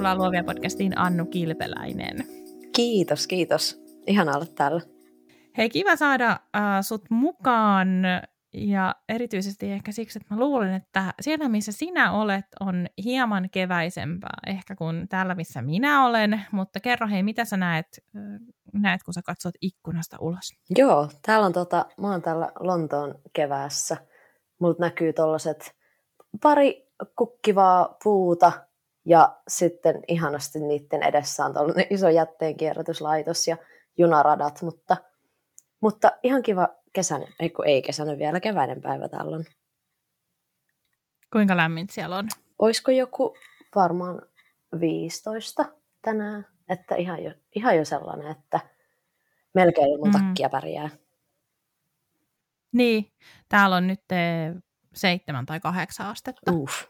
tervetuloa Luovia podcastiin Annu Kilpeläinen. Kiitos, kiitos. Ihan olla täällä. Hei, kiva saada äh, sut mukaan ja erityisesti ehkä siksi, että mä luulen, että siellä missä sinä olet on hieman keväisempää ehkä kuin täällä missä minä olen, mutta kerro hei, mitä sä näet, äh, näet kun sä katsot ikkunasta ulos? Joo, täällä on tota, mä oon täällä Lontoon keväässä. Mulla näkyy tollaset pari kukkivaa puuta, ja sitten ihanasti niiden edessä on tuollainen iso jätteenkierrätyslaitos ja junaradat, mutta, mutta ihan kiva kesän, ei kun ei kesänyt vielä, keväinen päivä täällä on. Kuinka lämmin siellä on? Olisiko joku varmaan 15 tänään, että ihan jo, ihan jo sellainen, että melkein ilman mm. takkia pärjää. Niin, täällä on nyt seitsemän tai kahdeksan astetta. Uff.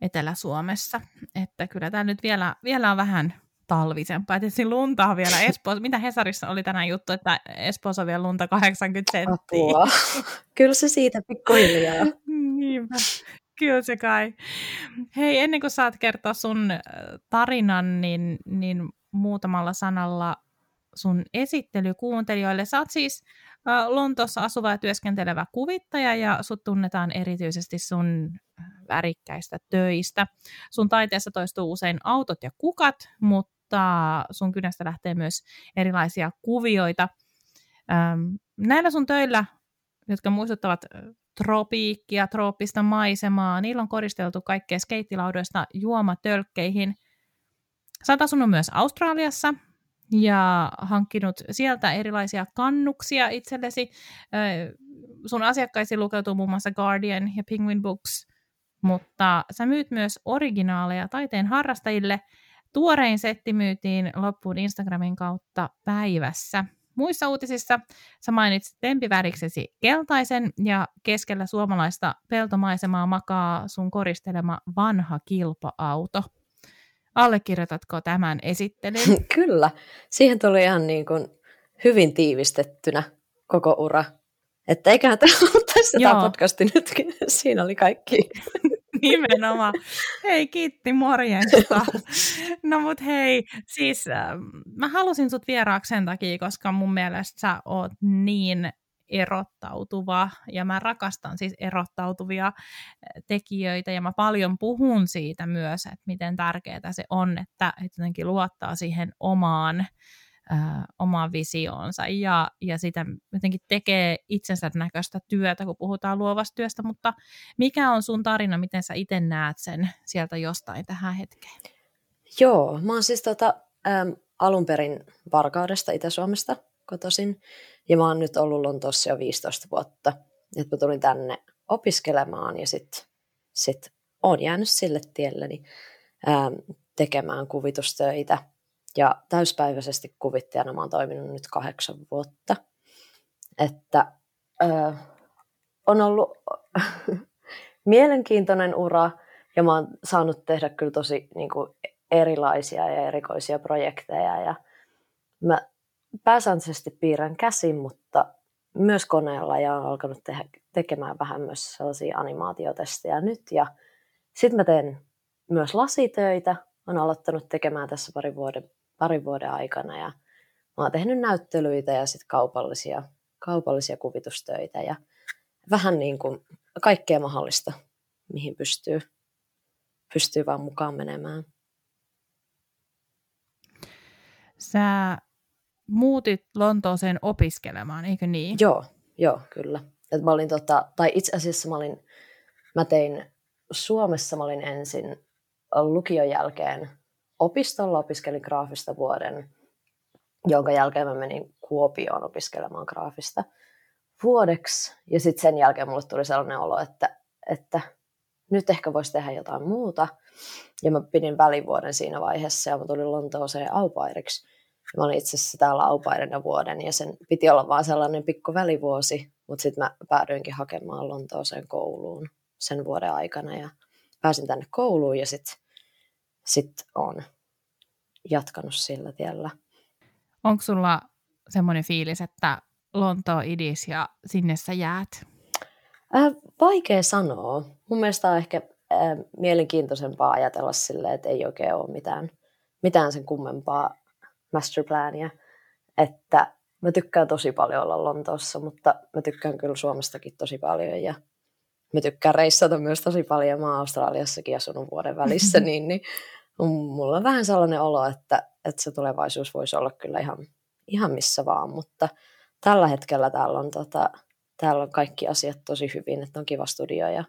Etelä-Suomessa. Että kyllä tämä nyt vielä, vielä on vähän talvisempaa. Tietysti lunta on vielä Espoossa. Mitä Hesarissa oli tänään juttu, että Espoossa on vielä lunta 80 senttiä. Apua. Kyllä se siitä pikkuhiljaa. Niinpä. Kyllä se kai. Hei, ennen kuin saat kertoa sun tarinan, niin, niin muutamalla sanalla sun esittely kuuntelijoille. Sä oot siis Lontoossa asuva ja työskentelevä kuvittaja ja sut tunnetaan erityisesti sun värikkäistä töistä. Sun taiteessa toistuu usein autot ja kukat, mutta sun kynästä lähtee myös erilaisia kuvioita. Näillä sun töillä, jotka muistuttavat tropiikkia, trooppista maisemaa, niillä on koristeltu kaikkea skeittilaudoista juomatölkkeihin. Sä oot asunut myös Australiassa, ja hankkinut sieltä erilaisia kannuksia itsellesi. Sun asiakkaisi lukeutuu muun muassa Guardian ja Penguin Books, mutta sä myyt myös originaaleja taiteen harrastajille. Tuorein setti myytiin loppuun Instagramin kautta päivässä. Muissa uutisissa sä mainitsit tempiväriksesi keltaisen ja keskellä suomalaista peltomaisemaa makaa sun koristelema vanha kilpa-auto. Allekirjoitatko tämän esittelyn? Kyllä. Siihen tuli ihan niin kuin hyvin tiivistettynä koko ura. Että eiköhän tämä tässä tämä podcasti nytkin. Siinä oli kaikki. Nimenomaan. Hei Kitti, morjesta. No mut hei, siis äh, mä halusin sut vieraaksi sen takia, koska mun mielestä sä oot niin erottautuva ja mä rakastan siis erottautuvia eh, tekijöitä ja mä paljon puhun siitä myös, että miten tärkeää se on, että, jotenkin luottaa siihen omaan, äh, omaan visioonsa ja, ja sitä jotenkin tekee itsensä näköistä työtä, kun puhutaan luovasta työstä, mutta mikä on sun tarina, miten sä itse näet sen sieltä jostain tähän hetkeen? Joo, mä oon siis tota, ähm, alun perin Varkaudesta, Itä-Suomesta kotoisin. Ja mä oon nyt ollut Lontoossa jo 15 vuotta. Että mä tulin tänne opiskelemaan ja sitten sit oon jäänyt sille tielleni ää, tekemään kuvitustöitä. Ja täyspäiväisesti kuvittajana mä oon toiminut nyt kahdeksan vuotta. Että ää, on ollut mielenkiintoinen ura ja mä oon saanut tehdä kyllä tosi niin kuin, erilaisia ja erikoisia projekteja. Ja mä pääsääntöisesti piirrän käsin, mutta myös koneella ja olen alkanut tehdä, tekemään vähän myös sellaisia animaatiotestejä nyt. Ja sitten mä teen myös lasitöitä. Olen aloittanut tekemään tässä pari vuoden, pari vuoden aikana ja mä oon tehnyt näyttelyitä ja sitten kaupallisia, kaupallisia kuvitustöitä ja vähän niin kuin kaikkea mahdollista, mihin pystyy, pystyy vaan mukaan menemään. Sä muutit Lontooseen opiskelemaan, eikö niin? Joo, joo, kyllä. Et mä olin tota, tai itse asiassa mä, olin, mä tein Suomessa, mä olin ensin lukion jälkeen opistolla, opiskelin graafista vuoden, jonka jälkeen mä menin Kuopioon opiskelemaan graafista vuodeksi. Ja sitten sen jälkeen mulle tuli sellainen olo, että, että nyt ehkä voisi tehdä jotain muuta. Ja mä pidin välivuoden siinä vaiheessa ja mä tulin Lontooseen aupairiksi. Mä olin itse asiassa täällä aupairina vuoden ja sen piti olla vaan sellainen pikku välivuosi, mutta sitten mä päädyinkin hakemaan Lontooseen kouluun sen vuoden aikana ja pääsin tänne kouluun ja sitten sit on jatkanut sillä tiellä. Onko sulla semmoinen fiilis, että Lontoa idis ja sinne sä jäät? Äh, vaikea sanoa. Mun mielestä on ehkä ää, mielenkiintoisempaa ajatella sille, että ei oikein ole mitään, mitään sen kummempaa masterplania. Että mä tykkään tosi paljon olla Lontoossa, mutta mä tykkään kyllä Suomestakin tosi paljon ja mä tykkään reissata myös tosi paljon. Mä oon Australiassakin asunut vuoden välissä, niin, niin mulla on vähän sellainen olo, että, että se tulevaisuus voisi olla kyllä ihan, ihan missä vaan, mutta tällä hetkellä täällä on, tota, täällä on kaikki asiat tosi hyvin, että on kiva studio ja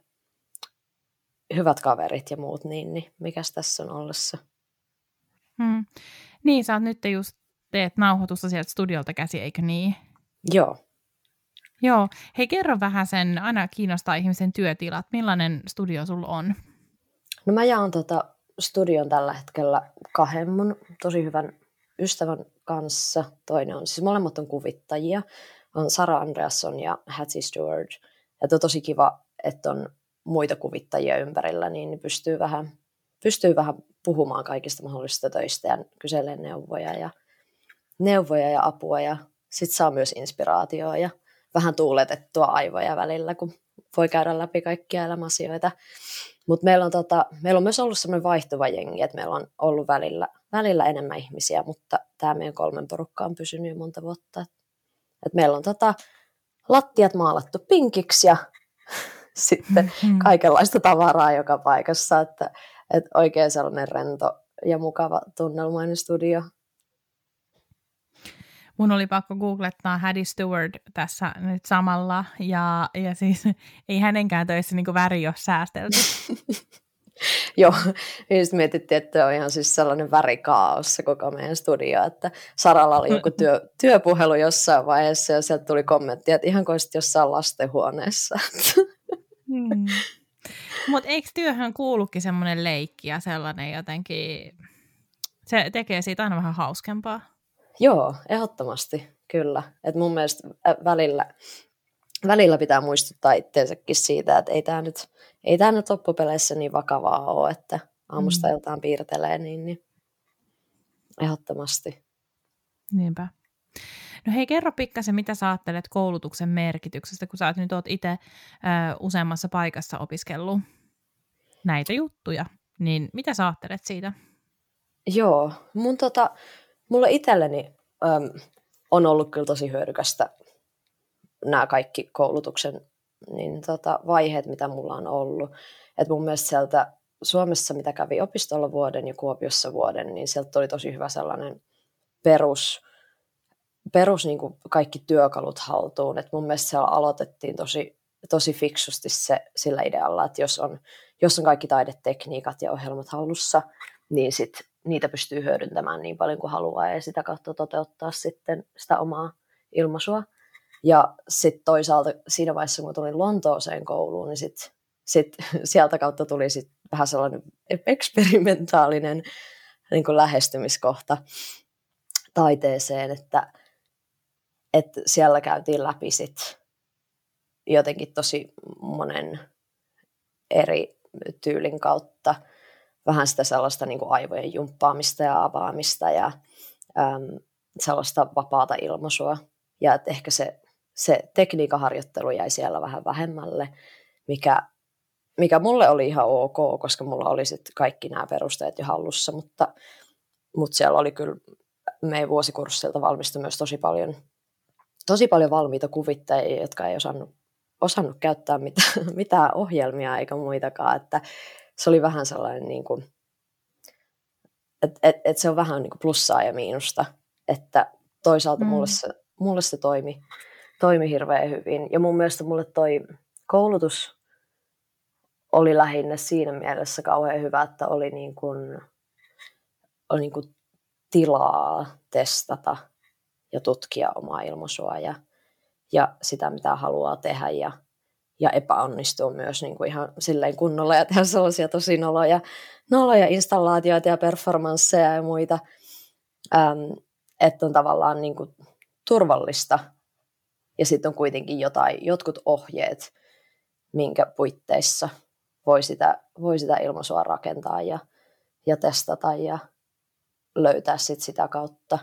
hyvät kaverit ja muut, niin, niin mikäs tässä on ollessa? Hmm. Niin, sä oot nyt just teet nauhoitusta sieltä studiolta käsi, eikö niin? Joo. Joo. Hei, kerro vähän sen, aina kiinnostaa ihmisen työtilat. Millainen studio sulla on? No mä jaan tota studion tällä hetkellä kahden mun tosi hyvän ystävän kanssa. Toinen on, siis molemmat on kuvittajia. On Sara Andreasson ja Hattie Stewart. Että on tosi kiva, että on muita kuvittajia ympärillä, niin pystyy vähän, pystyy vähän puhumaan kaikista mahdollisista töistä ja kyselemään neuvoja ja, neuvoja ja apua ja sitten saa myös inspiraatioa ja vähän tuuletettua aivoja välillä, kun voi käydä läpi kaikkia elämäasioita. Mutta meillä, on tota, meillä on myös ollut semmoinen vaihtuva jengi, että meillä on ollut välillä, välillä enemmän ihmisiä, mutta tämä meidän kolmen porukka on pysynyt jo monta vuotta. Et meillä on tota, lattiat maalattu pinkiksi ja sitten mm-hmm. kaikenlaista tavaraa joka paikassa, että, että oikein sellainen rento ja mukava tunnelmainen studio. Mun oli pakko googlettaa Hattie Stewart tässä nyt samalla, ja, ja siis ei hänenkään töissä niin väri ole säästelty. Joo, niin sitten mietittiin, että on ihan siis sellainen värikaos se koko meidän studio, että Saralla oli joku työ, työpuhelu jossain vaiheessa ja sieltä tuli kommentti, että ihan kuin jossain lastenhuoneessa. Hmm. Mutta eikö työhön kuulukin semmoinen leikki ja sellainen jotenkin, se tekee siitä aina vähän hauskempaa? Joo, ehdottomasti, kyllä. Et mun mielestä välillä, välillä pitää muistuttaa itseensäkin siitä, että ei tämä nyt, ei tää nyt loppupeleissä niin vakavaa ole, että aamusta mm. iltaan piirtelee, niin, niin ehdottomasti. Niinpä. No hei, kerro pikkasen, mitä sä ajattelet koulutuksen merkityksestä, kun sä nyt oot itse useammassa paikassa opiskellut näitä juttuja, niin mitä sä ajattelet siitä? Joo, mun tota, mulle itselleni äm, on ollut kyllä tosi hyödykästä nämä kaikki koulutuksen niin tota, vaiheet, mitä mulla on ollut. Et mun mielestä sieltä Suomessa, mitä kävi opistolla vuoden ja Kuopiossa vuoden, niin sieltä tuli tosi hyvä sellainen perus, perus niin kuin kaikki työkalut haltuun. Et mun mielestä siellä aloitettiin tosi, tosi fiksusti se, sillä idealla, että jos on, jos on kaikki taidetekniikat ja ohjelmat hallussa, niin sit niitä pystyy hyödyntämään niin paljon kuin haluaa ja sitä kautta toteuttaa sitten sitä omaa ilmaisua. Ja sitten toisaalta siinä vaiheessa, kun tulin Lontooseen kouluun, niin sit, sit sieltä kautta tuli sit vähän sellainen eksperimentaalinen niin kuin lähestymiskohta taiteeseen, että, että siellä käytiin läpi sit jotenkin tosi monen eri tyylin kautta – vähän sitä sellaista niin kuin aivojen jumppaamista ja avaamista ja äm, sellaista vapaata ilmaisua. Ja että ehkä se, se tekniikaharjoittelu jäi siellä vähän vähemmälle, mikä, mikä mulle oli ihan ok, koska mulla oli sitten kaikki nämä perusteet jo hallussa, mutta, mutta siellä oli kyllä meidän vuosikurssilta valmistui myös tosi paljon, tosi paljon valmiita kuvittajia, jotka ei osannut, osannut käyttää mitään, mitään ohjelmia eikä muitakaan, että se oli vähän sellainen, niin kuin, että et, et se on vähän niin kuin plussaa ja miinusta, että toisaalta mm. mulle, se, mulle se toimi, toimi hirveän hyvin. Ja mun mielestä mulle toi koulutus oli lähinnä siinä mielessä kauhean hyvä, että oli, niin kuin, oli niin kuin tilaa testata ja tutkia omaa ilmaisua ja, ja sitä, mitä haluaa tehdä ja ja epäonnistuu myös niin kuin ihan silleen kunnolla ja tehdä sellaisia tosi noloja, noloja installaatioita ja performansseja ja muita, ähm, että on tavallaan niin kuin turvallista ja sitten on kuitenkin jotain, jotkut ohjeet, minkä puitteissa voi sitä, voi sitä ilmaisua rakentaa ja, ja testata ja löytää sit sitä kautta.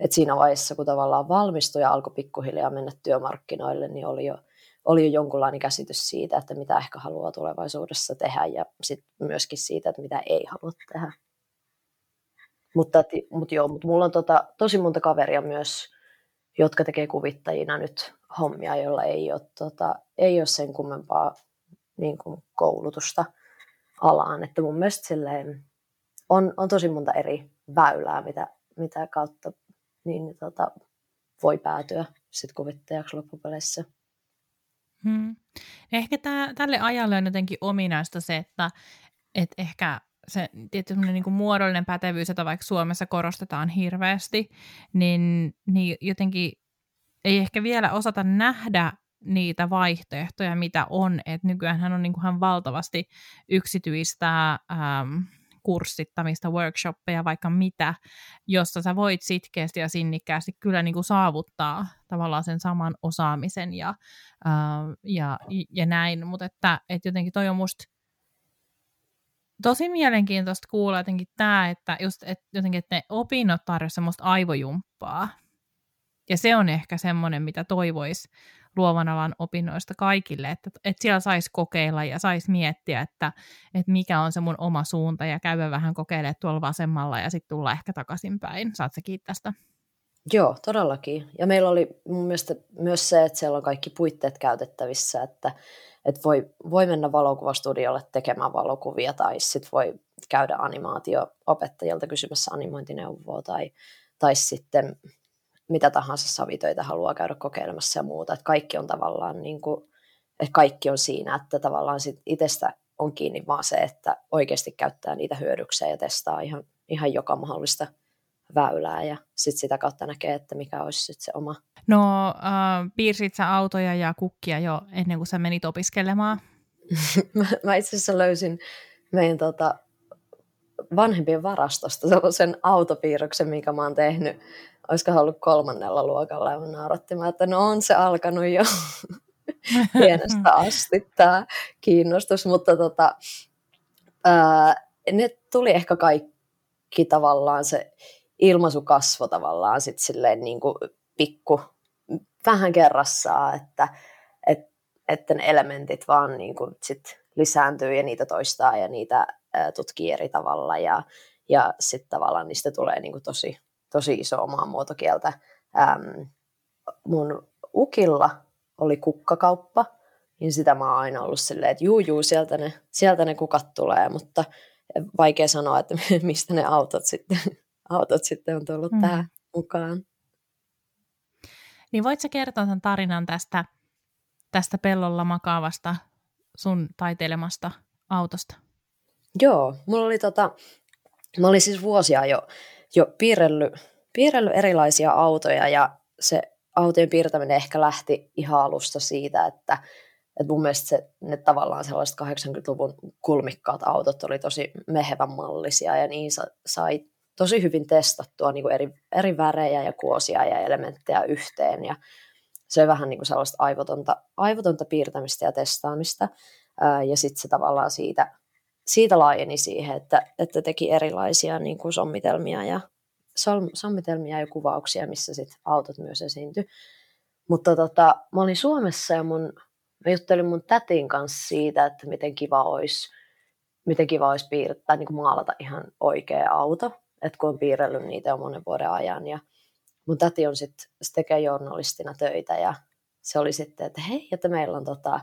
Et siinä vaiheessa, kun tavallaan valmistui ja alkoi pikkuhiljaa mennä työmarkkinoille, niin oli jo oli jo jonkunlainen käsitys siitä, että mitä ehkä haluaa tulevaisuudessa tehdä ja sitten myöskin siitä, että mitä ei halua tehdä. Mutta, mutta joo, mutta mulla on tota, tosi monta kaveria myös, jotka tekee kuvittajina nyt hommia, joilla ei ole, tota, ei ole sen kummempaa niin kuin koulutusta alaan. Että mun mielestä silleen on, on tosi monta eri väylää, mitä, mitä kautta niin, tota, voi päätyä sit kuvittajaksi loppupeleissä. Hmm. Ehkä tää, tälle ajalle on jotenkin ominaista se, että et ehkä se tietty niin kuin muodollinen pätevyys, jota vaikka Suomessa korostetaan hirveästi, niin, niin jotenkin ei ehkä vielä osata nähdä niitä vaihtoehtoja, mitä on. Et nykyään on niin kuin valtavasti yksityistä ähm, kurssittamista, workshoppeja, vaikka mitä, jossa sä voit sitkeästi ja sinnikkäästi kyllä niin kuin saavuttaa tavallaan sen saman osaamisen ja, äh, ja, ja näin, mutta että, että jotenkin toi on musta tosi mielenkiintoista kuulla jotenkin tämä, että just, et, jotenkin, että ne opinnot tarjoavat semmoista aivojumppaa. Ja se on ehkä semmoinen, mitä toivoisi luovan alan opinnoista kaikille, että, että siellä saisi kokeilla ja saisi miettiä, että, että mikä on se mun oma suunta ja käydä vähän kokeilemaan tuolla vasemmalla ja sitten tulla ehkä takaisinpäin. Saat sä kiittää tästä? Joo, todellakin. Ja meillä oli mun mielestä myös se, että siellä on kaikki puitteet käytettävissä, että, että voi, voi mennä valokuvastudiolle tekemään valokuvia tai sitten voi käydä animaatio-opettajilta kysymässä animointineuvoa tai, tai sitten mitä tahansa savitöitä haluaa käydä kokeilemassa ja muuta. Että kaikki on tavallaan niin kuin, että kaikki on siinä, että tavallaan sit itsestä on kiinni vaan se, että oikeasti käyttää niitä hyödykseen ja testaa ihan, ihan joka mahdollista väylää ja sitten sitä kautta näkee, että mikä olisi sit se oma. No, äh, piirsit sä autoja ja kukkia jo ennen kuin sä menit opiskelemaan? mä, mä itse asiassa löysin meidän tota, vanhempien varastosta sellaisen autopiirroksen, minkä mä oon tehnyt olisiko ollut kolmannella luokalla, ja naurattiin, että no on se alkanut jo pienestä asti tämä kiinnostus, mutta tota, ää, ne tuli ehkä kaikki tavallaan se ilmaisu kasvo tavallaan sit silleen niin kuin pikku vähän kerrassaan, että, et, että ne elementit vaan niin kuin sit lisääntyy ja niitä toistaa ja niitä ää, tutkii eri tavalla. Ja, ja sitten tavallaan niistä tulee niin kuin tosi tosi iso omaa muotokieltä. Ähm, mun ukilla oli kukkakauppa, niin sitä mä oon aina ollut silleen, että juu, juu, sieltä ne, sieltä ne kukat tulee, mutta vaikea sanoa, että mistä ne autot sitten, autot sitten on tullut mm. tähän mukaan. Niin voit sä kertoa tämän tarinan tästä, tästä pellolla makaavasta sun taiteilemasta autosta? Joo, mulla oli tota, mä olin siis vuosia jo jo piirrellyt, piirrellyt erilaisia autoja ja se autojen piirtäminen ehkä lähti ihan alusta siitä, että, että mun mielestä se, ne tavallaan sellaiset 80-luvun kulmikkaat autot oli tosi mehevän mallisia ja niin sai tosi hyvin testattua niin kuin eri, eri värejä ja kuosia ja elementtejä yhteen ja se on vähän niin kuin sellaista aivotonta, aivotonta piirtämistä ja testaamista ja sitten se tavallaan siitä siitä laajeni siihen, että, että teki erilaisia niin kuin sommitelmia ja sommitelmia ja kuvauksia, missä sit autot myös esiintyi. Mutta tota, mä olin Suomessa ja mun, mä juttelin mun tätin kanssa siitä, että miten kiva olisi, miten kiva olisi piirtää, niin kuin maalata ihan oikea auto, että kun on piirrellyt niitä jo monen vuoden ajan. Ja mun täti on sitten, se tekee journalistina töitä ja se oli sitten, että hei, että meillä on, tota,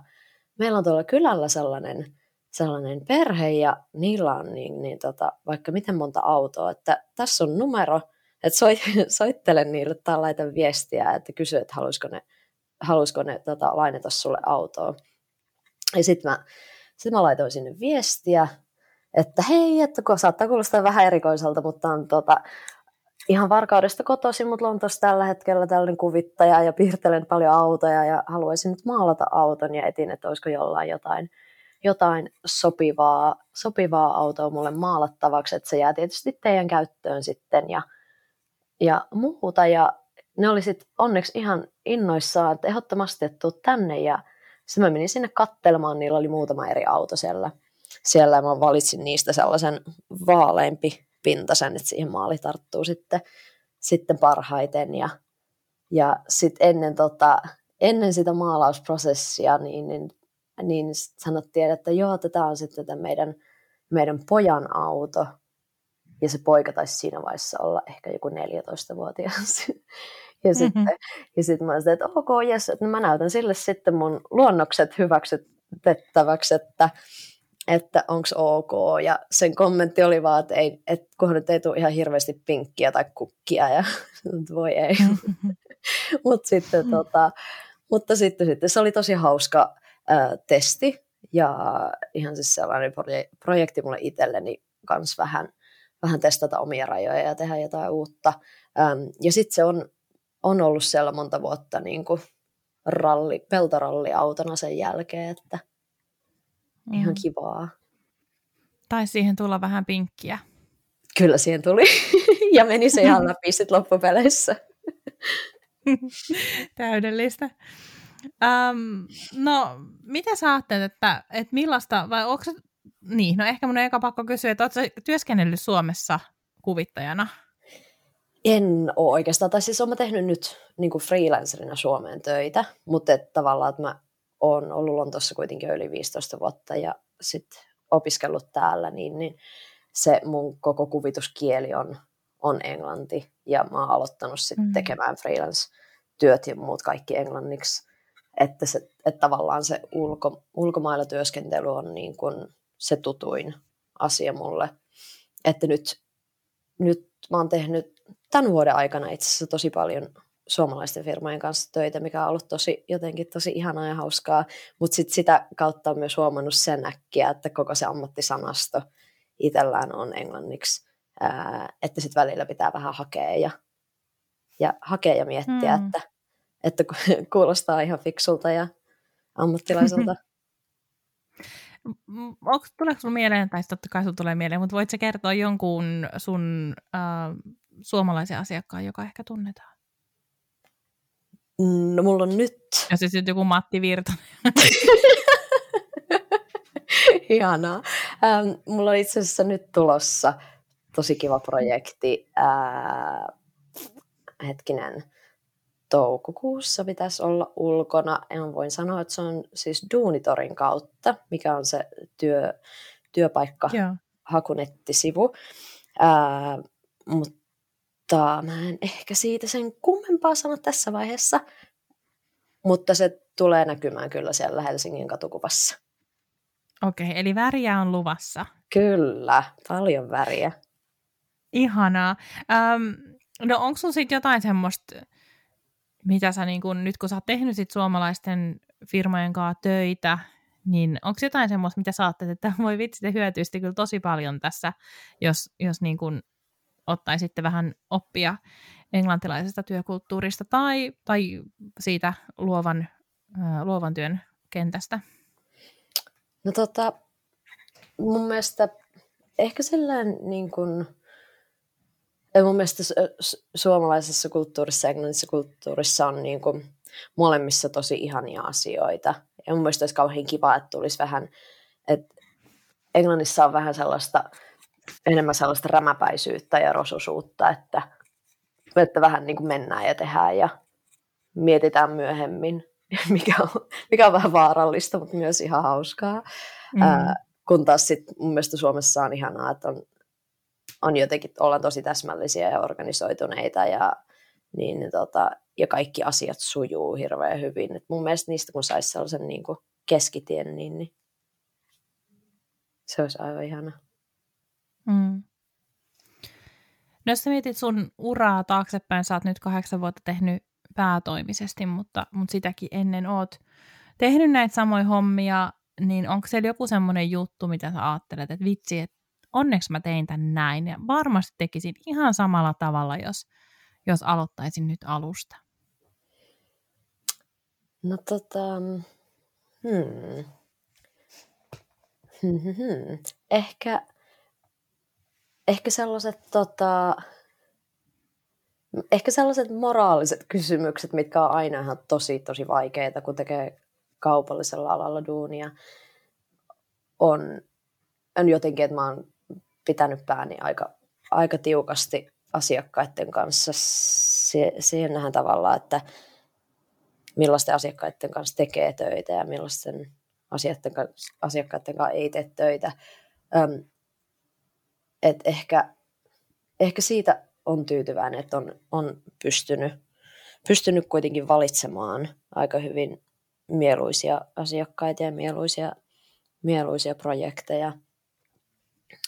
meillä on tuolla kylällä sellainen sellainen perhe ja niillä on niin, niin tota, vaikka miten monta autoa, että tässä on numero, että soit, soittele niille tai laita viestiä, että kysy, että haluaisiko ne, haluaisiko ne tota, lainata sulle autoa. Ja sitten mä, sit mä laitoin sinne viestiä, että hei, että kun saattaa kuulostaa vähän erikoiselta, mutta on tota, ihan Varkaudesta kotoisin, mutta Lontoossa tällä hetkellä tällainen kuvittaja ja piirtelen paljon autoja ja haluaisin nyt maalata auton ja etin, että olisiko jollain jotain – jotain sopivaa, sopivaa autoa mulle maalattavaksi, että se jää tietysti teidän käyttöön sitten ja, ja muuta. Ja ne oli sitten onneksi ihan innoissaan, että ehdottomasti, että tuu tänne ja sitten mä menin sinne kattelemaan, niillä oli muutama eri auto siellä. Siellä mä valitsin niistä sellaisen vaaleimpi pintasen, että siihen maali tarttuu sitten, sitten parhaiten. Ja, ja sitten ennen, tota, ennen sitä maalausprosessia, niin, niin, niin sanottiin, että joo, tämä on sitten tätä meidän, meidän pojan auto, ja se poika taisi siinä vaiheessa olla ehkä joku 14-vuotias. Ja mm-hmm. sitten ja sit mä olin että ok, jes, että mä näytän sille sitten mun luonnokset hyväksytettäväksi, että, että onko ok. Ja sen kommentti oli vaan, että, ei, että kunhan nyt ei tule ihan hirveästi pinkkiä tai kukkia. Ja voi ei. Mm-hmm. Mut sitten, tota, mutta sitten, sitten se oli tosi hauska testi. Ja ihan siis sellainen projekti mulle itselleni kans vähän, vähän testata omia rajoja ja tehdä jotain uutta. Ja sitten se on on ollut siellä monta vuotta niin kuin ralli, peltoralliautona sen jälkeen, että mm. ihan kivaa. Tai siihen tulla vähän pinkkiä. Kyllä siihen tuli. ja meni se ihan läpi sitten loppupeleissä. Täydellistä. Um, no, mitä sä ajattelet, että, että millaista, vai onko niin, no ehkä mun on eka pakko kysyä, että oletko työskennellyt Suomessa kuvittajana? En ole oikeastaan, tai siis olen tehnyt nyt niin kuin freelancerina Suomeen töitä, mutta että tavallaan, että mä oon ollut Lontossa kuitenkin yli 15 vuotta ja sitten opiskellut täällä, niin, niin se mun koko kuvituskieli on, on englanti ja mä oon aloittanut sitten mm. tekemään freelance-työt ja muut kaikki englanniksi, että, se, että tavallaan se ulko, ulkomailla työskentely on niin kuin se tutuin asia mulle, että nyt, nyt mä oon tehnyt tämän vuoden aikana itse asiassa tosi paljon suomalaisten firmojen kanssa töitä, mikä on ollut tosi, jotenkin tosi ihanaa ja hauskaa, mutta sit sitä kautta on myös huomannut sen äkkiä, että koko se ammattisanasto itsellään on englanniksi, ää, että sitten välillä pitää vähän hakea ja, ja, hakea ja miettiä, mm. että, että kuulostaa ihan fiksulta ja ammattilaiselta. Onko, tuleeko sinulle mieleen, tai totta kai sinulle tulee mieleen, mutta voitko kertoa jonkun sun äh, suomalaisen asiakkaan, joka ehkä tunnetaan? No mulla on nyt. Ja siis joku Matti Virtanen. Ihanaa. Ähm, mulla on itse asiassa nyt tulossa tosi kiva projekti. Äh, hetkinen, toukokuussa pitäisi olla ulkona. En voin sanoa, että se on siis Duunitorin kautta, mikä on se työ, työpaikka hakunettisivu. Mutta mutta mä en ehkä siitä sen kummempaa sano tässä vaiheessa, mutta se tulee näkymään kyllä siellä Helsingin katukuvassa. Okei, okay, eli väriä on luvassa. Kyllä, paljon väriä. Ihanaa. Um, no onko sun sitten jotain semmoista, mitä sä niin kun, nyt kun sä oot tehnyt sit suomalaisten firmojen kanssa töitä, niin onko jotain semmoista, mitä sä ajattelet, että voi vitsi, te hyötyisitte kyllä tosi paljon tässä, jos, jos niin kun ottaisitte vähän oppia englantilaisesta työkulttuurista tai, tai siitä luovan, luovan työn kentästä? No tota, mun mielestä ehkä sellainen niin kuin, mun mielestä suomalaisessa kulttuurissa ja englannissa kulttuurissa on niin kuin molemmissa tosi ihania asioita. Ja mun mielestä olisi kauhean kiva, että tulisi vähän, että Englannissa on vähän sellaista enemmän sellaista rämäpäisyyttä ja rosusuutta, että, että vähän niin kuin mennään ja tehdään ja mietitään myöhemmin, mikä on, mikä on vähän vaarallista, mutta myös ihan hauskaa. Mm. Ää, kun taas sit mun mielestä Suomessa on ihanaa, että on, on jotenkin, ollaan tosi täsmällisiä ja organisoituneita ja, niin, niin, tota, ja kaikki asiat sujuu hirveän hyvin. Et mun mielestä niistä kun saisi sellaisen niin kuin keskitien, niin, niin se olisi aivan ihanaa. Mm. No jos sä mietit sun uraa taaksepäin, sä oot nyt kahdeksan vuotta tehnyt päätoimisesti, mutta, mutta sitäkin ennen oot tehnyt näitä samoja hommia, niin onko siellä joku semmoinen juttu, mitä sä ajattelet, että vitsi, että onneksi mä tein tän näin, ja varmasti tekisin ihan samalla tavalla, jos, jos aloittaisin nyt alusta? No tota, hmm. Hmm, hmm, hmm. Ehkä ehkä sellaiset, tota, ehkä sellaiset moraaliset kysymykset, mitkä on aina ihan tosi, tosi vaikeita, kun tekee kaupallisella alalla duunia, on, on jotenkin, että mä oon pitänyt pääni aika, aika tiukasti asiakkaiden kanssa siihen nähdään tavalla, että, millaisten asiakkaiden kanssa tekee töitä ja millaisten asiakkaiden kanssa, asiakkaiden kanssa ei tee töitä. Öm, et ehkä, ehkä siitä on tyytyväinen, että on, on pystynyt, pystynyt kuitenkin valitsemaan aika hyvin mieluisia asiakkaita ja mieluisia, mieluisia projekteja.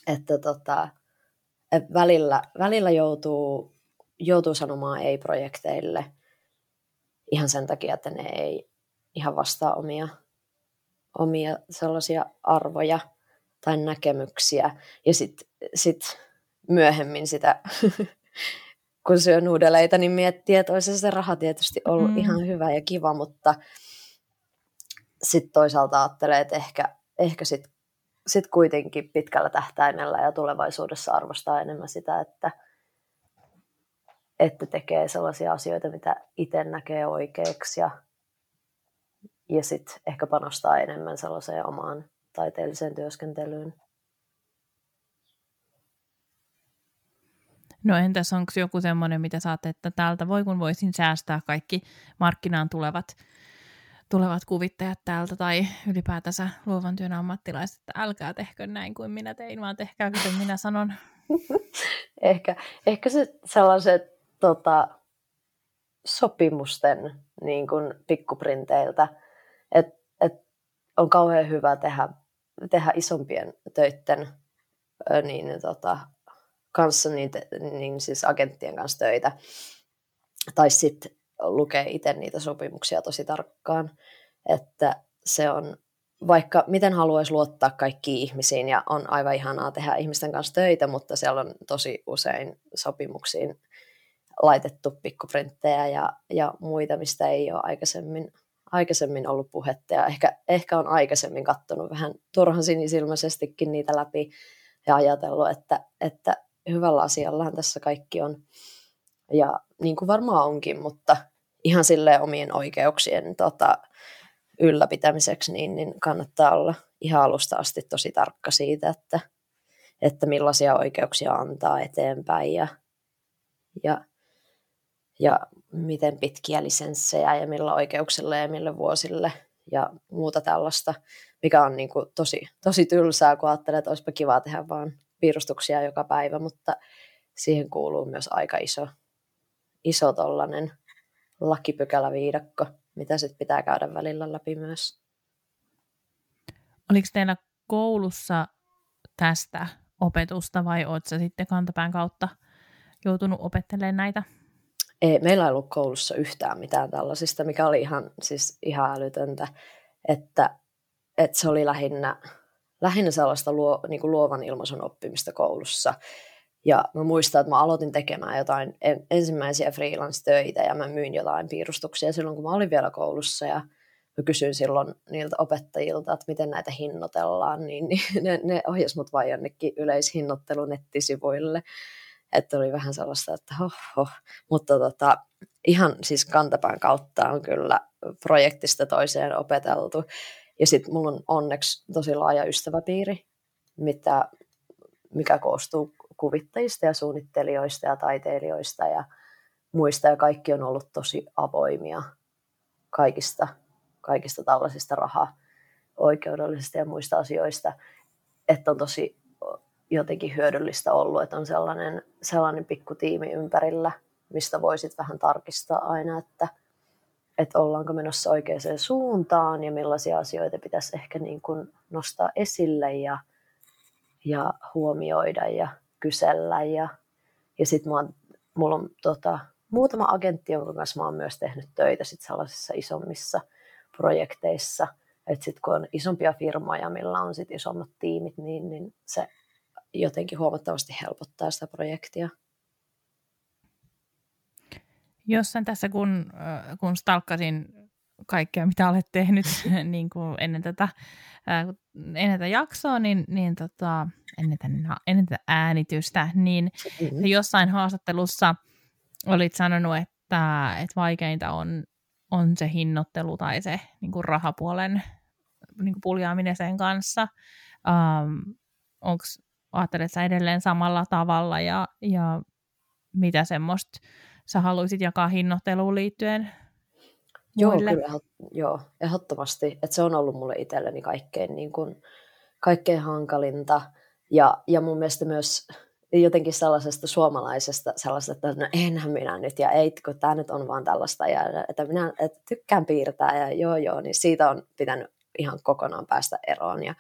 Että tota, et välillä, välillä joutuu, joutuu sanomaan ei-projekteille ihan sen takia, että ne ei ihan vastaa omia, omia sellaisia arvoja tai näkemyksiä. Ja sitten sit myöhemmin sitä kun syö nuudeleita, niin miettii, että olisi se raha tietysti ollut mm. ihan hyvä ja kiva, mutta sitten toisaalta ajattelee, että ehkä, ehkä sitten sit kuitenkin pitkällä tähtäimellä ja tulevaisuudessa arvostaa enemmän sitä, että, että tekee sellaisia asioita, mitä itse näkee oikeaksi ja, ja sitten ehkä panostaa enemmän sellaiseen omaan taiteelliseen työskentelyyn. No entäs onko joku semmoinen, mitä saatte, että täältä voi kun voisin säästää kaikki markkinaan tulevat, tulevat kuvittajat täältä tai ylipäätänsä luovan työn ammattilaiset, että älkää tehkö näin kuin minä tein, vaan tehkää kuten minä sanon. ehkä, ehkä se sellaiset tota, sopimusten niin kuin pikkuprinteiltä, että et on kauhean hyvä tehdä, tehdä isompien töiden niin, tota, kanssa, niitä, niin siis agenttien kanssa töitä. Tai sitten lukee itse niitä sopimuksia tosi tarkkaan, että se on, vaikka miten haluaisi luottaa kaikkiin ihmisiin ja on aivan ihanaa tehdä ihmisten kanssa töitä, mutta siellä on tosi usein sopimuksiin laitettu pikkuprinttejä ja, ja muita, mistä ei ole aikaisemmin, aikaisemmin ollut puhetta. Ja ehkä, ehkä on aikaisemmin katsonut vähän turhan sinisilmäisestikin niitä läpi ja ajatellut, että, että hyvällä asiallahan tässä kaikki on. Ja niin kuin varmaan onkin, mutta ihan sille omien oikeuksien tota, ylläpitämiseksi, niin, niin kannattaa olla ihan alusta asti tosi tarkka siitä, että, että millaisia oikeuksia antaa eteenpäin ja, ja, ja miten pitkiä lisenssejä ja millä oikeuksilla ja millä vuosille ja muuta tällaista, mikä on niin kuin tosi, tosi tylsää, kun ajattelee, että olisipa kiva tehdä vaan piirustuksia joka päivä, mutta siihen kuuluu myös aika iso, iso tollanen lakipykäläviidakko, mitä sitten pitää käydä välillä läpi myös. Oliko teillä koulussa tästä opetusta vai oletko sitten kantapään kautta joutunut opettelemaan näitä? Ei, meillä ei ollut koulussa yhtään mitään tällaisista, mikä oli ihan, siis ihan älytöntä, että, että se oli lähinnä lähinnä sellaista luo, niin kuin luovan ilmaisun oppimista koulussa. Ja mä muistan, että mä aloitin tekemään jotain ensimmäisiä freelance-töitä ja mä myin jotain piirustuksia silloin, kun mä olin vielä koulussa ja mä kysyin silloin niiltä opettajilta, että miten näitä hinnoitellaan, niin, niin ne, ne ohjas mut vain jonnekin yleishinnoittelun nettisivuille. Että oli vähän sellaista, että hoh, hoh. Mutta tota, ihan siis kantapään kautta on kyllä projektista toiseen opeteltu. Ja sitten mulla on onneksi tosi laaja ystäväpiiri, mitä, mikä koostuu kuvittajista ja suunnittelijoista ja taiteilijoista ja muista. Ja kaikki on ollut tosi avoimia kaikista, kaikista tällaisista raha oikeudellisista ja muista asioista. Että on tosi jotenkin hyödyllistä ollut, että on sellainen, sellainen pikku tiimi ympärillä, mistä voisit vähän tarkistaa aina, että – että ollaanko menossa oikeaan suuntaan ja millaisia asioita pitäisi ehkä niin kuin nostaa esille ja, ja huomioida ja kysellä. Ja, ja sitten mulla on tota, muutama agentti, jonka kanssa mä oon myös tehnyt töitä sit sellaisissa isommissa projekteissa. Että sitten kun on isompia firmoja, millä on sit isommat tiimit, niin, niin se jotenkin huomattavasti helpottaa sitä projektia. Jossain tässä, kun, kun stalkkasin kaikkea, mitä olet tehnyt niin kuin ennen, tätä, ennen tätä jaksoa, niin, niin tota, ennen, tätä, ennen tätä äänitystä, niin mm-hmm. jossain haastattelussa olit sanonut, että, että vaikeinta on, on se hinnoittelu tai se niin kuin rahapuolen niin kuin puljaaminen sen kanssa. Um, onks, ajattelet sä edelleen samalla tavalla ja, ja mitä semmoista sä haluaisit jakaa hinnoitteluun liittyen? Joo, kyllä, joo, ehdottomasti. Että se on ollut mulle itselleni kaikkein, niin kuin, kaikkein hankalinta. Ja, ja mun mielestä myös jotenkin sellaisesta suomalaisesta, sellaisesta, että no enhän minä nyt, ja ei, kun tämä nyt on vaan tällaista, ja että minä että tykkään piirtää, ja joo joo, niin siitä on pitänyt ihan kokonaan päästä eroon, ja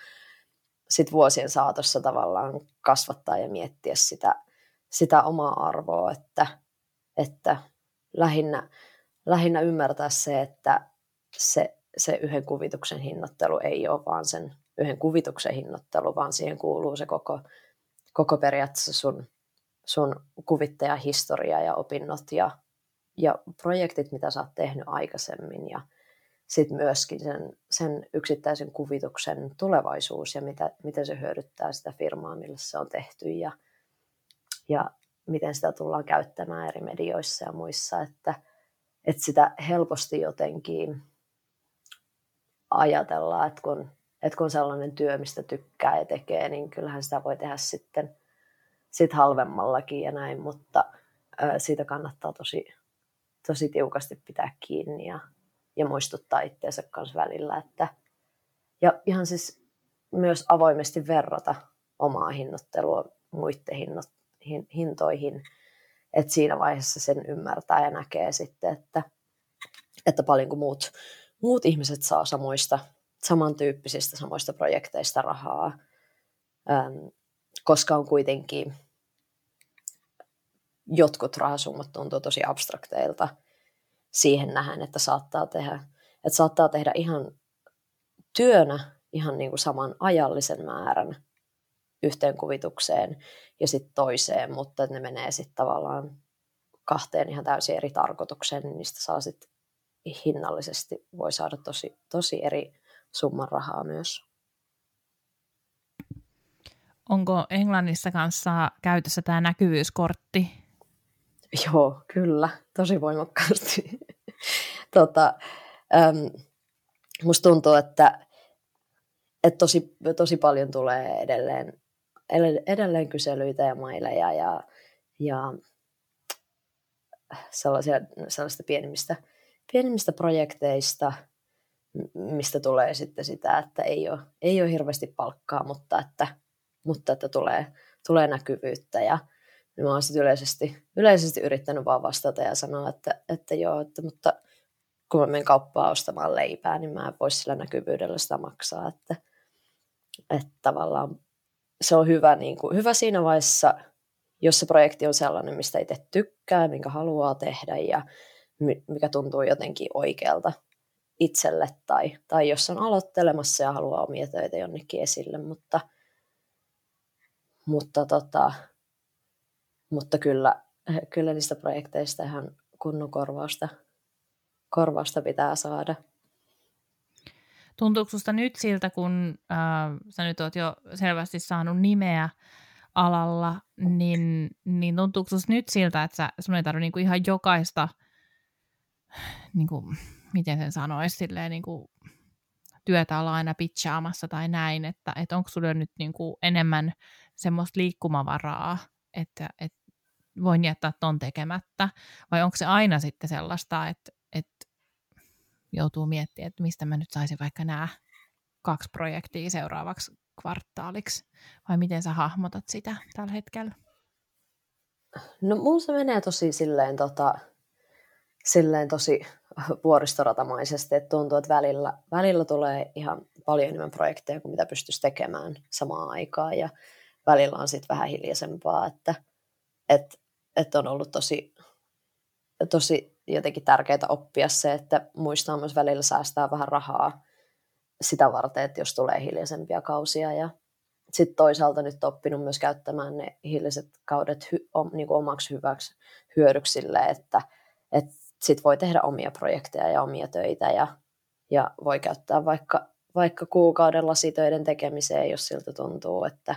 sitten vuosien saatossa tavallaan kasvattaa ja miettiä sitä, sitä omaa arvoa, että, että lähinnä, lähinnä ymmärtää se, että se, se yhden kuvituksen hinnoittelu ei ole vaan sen yhden kuvituksen hinnoittelu, vaan siihen kuuluu se koko, koko periaatteessa sun, sun kuvittajahistoria ja opinnot ja, ja projektit, mitä sä oot tehnyt aikaisemmin ja sitten myöskin sen, sen yksittäisen kuvituksen tulevaisuus ja mitä, miten se hyödyttää sitä firmaa, millä se on tehty ja, ja miten sitä tullaan käyttämään eri medioissa ja muissa, että, että sitä helposti jotenkin ajatellaan, että kun, että kun sellainen työ, mistä tykkää ja tekee, niin kyllähän sitä voi tehdä sitten sit halvemmallakin ja näin, mutta ää, siitä kannattaa tosi, tosi tiukasti pitää kiinni ja, ja muistuttaa itseensä kanssa välillä, että ja ihan siis myös avoimesti verrata omaa hinnoittelua muiden hinnot, hin, hintoihin, että siinä vaiheessa sen ymmärtää ja näkee sitten, että, että paljonko muut, muut ihmiset saa samoista, samantyyppisistä samoista projekteista rahaa, ähm, koska on kuitenkin jotkut rahasummat tuntuu tosi abstrakteilta siihen nähen, että saattaa tehdä, että saattaa tehdä ihan työnä ihan niin kuin saman ajallisen määrän yhteenkuvitukseen ja sitten toiseen, mutta ne menee sitten tavallaan kahteen ihan täysin eri tarkoitukseen, niin niistä saa sitten hinnallisesti voi saada tosi, tosi eri summan rahaa myös. Onko Englannissa kanssa käytössä tämä näkyvyyskortti? Joo, kyllä, tosi voimakkaasti. tota, äm, musta tuntuu, että, että tosi, tosi paljon tulee edelleen, edelleen kyselyitä ja maileja ja, ja sellaisia, sellaista pienimmistä, pienimmistä projekteista – mistä tulee sitten sitä, että ei ole, ei ole hirveästi palkkaa, mutta että, mutta että tulee, tulee näkyvyyttä. Ja niin mä oon sitten yleisesti, yleisesti yrittänyt vaan vastata ja sanoa, että, että joo, että, mutta kun mä menen kauppaan ostamaan leipää, niin mä en voi sillä näkyvyydellä sitä maksaa, että, että tavallaan se on hyvä, niin kuin, hyvä siinä vaiheessa, jos se projekti on sellainen, mistä itse tykkää, minkä haluaa tehdä ja mikä tuntuu jotenkin oikealta, itselle tai, tai jos on aloittelemassa ja haluaa omia töitä jonnekin esille, mutta, mutta, tota, mutta kyllä, kyllä niistä projekteista ihan kunnon korvausta, korvausta pitää saada. Tuntuuko sinusta nyt siltä, kun äh, sä nyt oot jo selvästi saanut nimeä alalla, niin, niin tuntuuko sinusta nyt siltä, että sä, sun ei tarvitse niinku ihan jokaista niinku, miten sen sanoisi, silleen niin kuin työtä olla aina pitchaamassa tai näin, että, että onko sulla nyt niin kuin enemmän semmoista liikkumavaraa, että, että voin jättää ton tekemättä, vai onko se aina sitten sellaista, että, että joutuu miettimään, että mistä mä nyt saisin vaikka nämä kaksi projektia seuraavaksi kvartaaliksi, vai miten sä hahmotat sitä tällä hetkellä? No mulla se menee tosi silleen, tota, silleen tosi vuoristoratamaisesti, että tuntuu, että välillä, välillä tulee ihan paljon enemmän projekteja kuin mitä pystyisi tekemään samaan aikaan ja välillä on sitten vähän hiljaisempaa, että, että, että on ollut tosi, tosi jotenkin tärkeää oppia se, että muistaa myös välillä säästää vähän rahaa sitä varten, että jos tulee hiljaisempia kausia ja sitten toisaalta nyt oppinut myös käyttämään ne hiljaiset kaudet hy, om, niin kuin omaksi hyväksi hyödyksille, että, että sit voi tehdä omia projekteja ja omia töitä ja, ja voi käyttää vaikka, vaikka kuukauden lasitöiden tekemiseen, jos siltä tuntuu, että,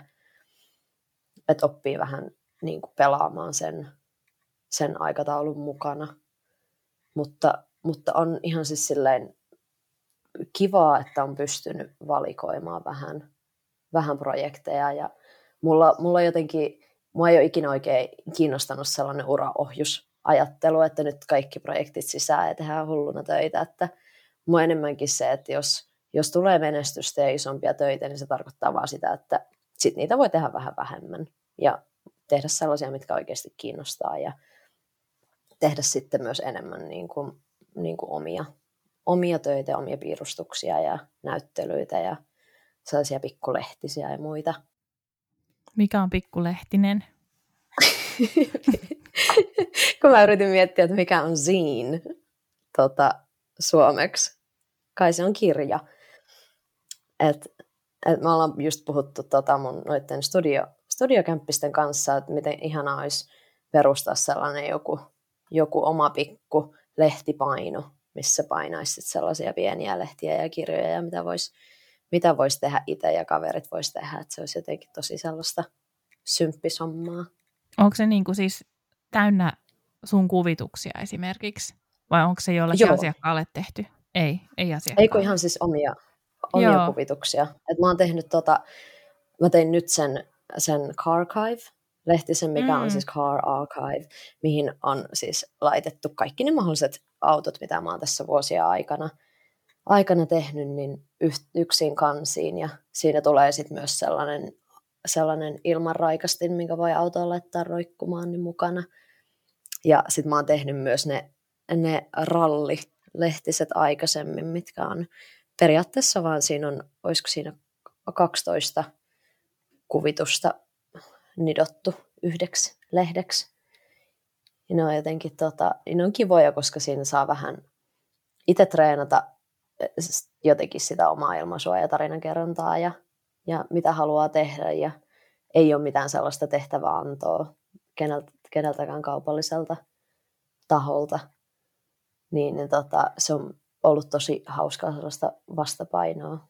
että oppii vähän niin kuin pelaamaan sen, sen aikataulun mukana. Mutta, mutta on ihan siis silleen kivaa, että on pystynyt valikoimaan vähän, vähän projekteja. Ja mulla, mulla jotenkin, mua ei ole ikinä oikein kiinnostanut sellainen uraohjus ajattelu, että nyt kaikki projektit sisään ja tehdään hulluna töitä, että mua enemmänkin se, että jos, jos tulee menestystä ja isompia töitä, niin se tarkoittaa vaan sitä, että sit niitä voi tehdä vähän vähemmän ja tehdä sellaisia, mitkä oikeasti kiinnostaa. Ja tehdä sitten myös enemmän niin kuin, niin kuin omia, omia töitä, omia piirustuksia ja näyttelyitä ja sellaisia pikkulehtisiä ja muita. Mikä on pikkulehtinen? Kun mä yritin miettiä, että mikä on zine tota, suomeksi. Kai se on kirja. Et, et me ollaan just puhuttu tota mun noiden studio, studiokämppisten kanssa, että miten ihanaa olisi perustaa sellainen joku, joku oma pikku lehtipaino, missä painaisi sellaisia pieniä lehtiä ja kirjoja ja mitä voisi mitä vois tehdä itse ja kaverit voisi tehdä, että se olisi jotenkin tosi sellaista symppisommaa. Onko se niin kuin siis täynnä sun kuvituksia esimerkiksi? Vai onko se jollekin Joo. asiakkaalle tehty? Ei, ei asiakkaalle. Eikö ihan siis omia, omia Joo. kuvituksia. Et mä oon tehnyt tota, mä tein nyt sen, sen Carchive, lehtisen, mikä mm. on siis Car Archive, mihin on siis laitettu kaikki ne mahdolliset autot, mitä mä oon tässä vuosia aikana, aikana tehnyt, niin yksin kansiin. Ja siinä tulee sitten myös sellainen sellainen ilmanraikastin, minkä voi autoon laittaa roikkumaan niin mukana. Ja sitten mä oon tehnyt myös ne, ne rallilehtiset aikaisemmin, mitkä on periaatteessa vaan siinä on, olisiko siinä 12 kuvitusta nidottu yhdeksi lehdeksi. Ja ne on jotenkin tota, ne on kivoja, koska siinä saa vähän itse treenata jotenkin sitä omaa ilmaisua ja tarinankerrontaa ja ja mitä haluaa tehdä ja ei ole mitään sellaista tehtävää antoa keneltä, keneltäkään kaupalliselta taholta. Niin, niin tota, se on ollut tosi hauskaa sellaista vastapainoa,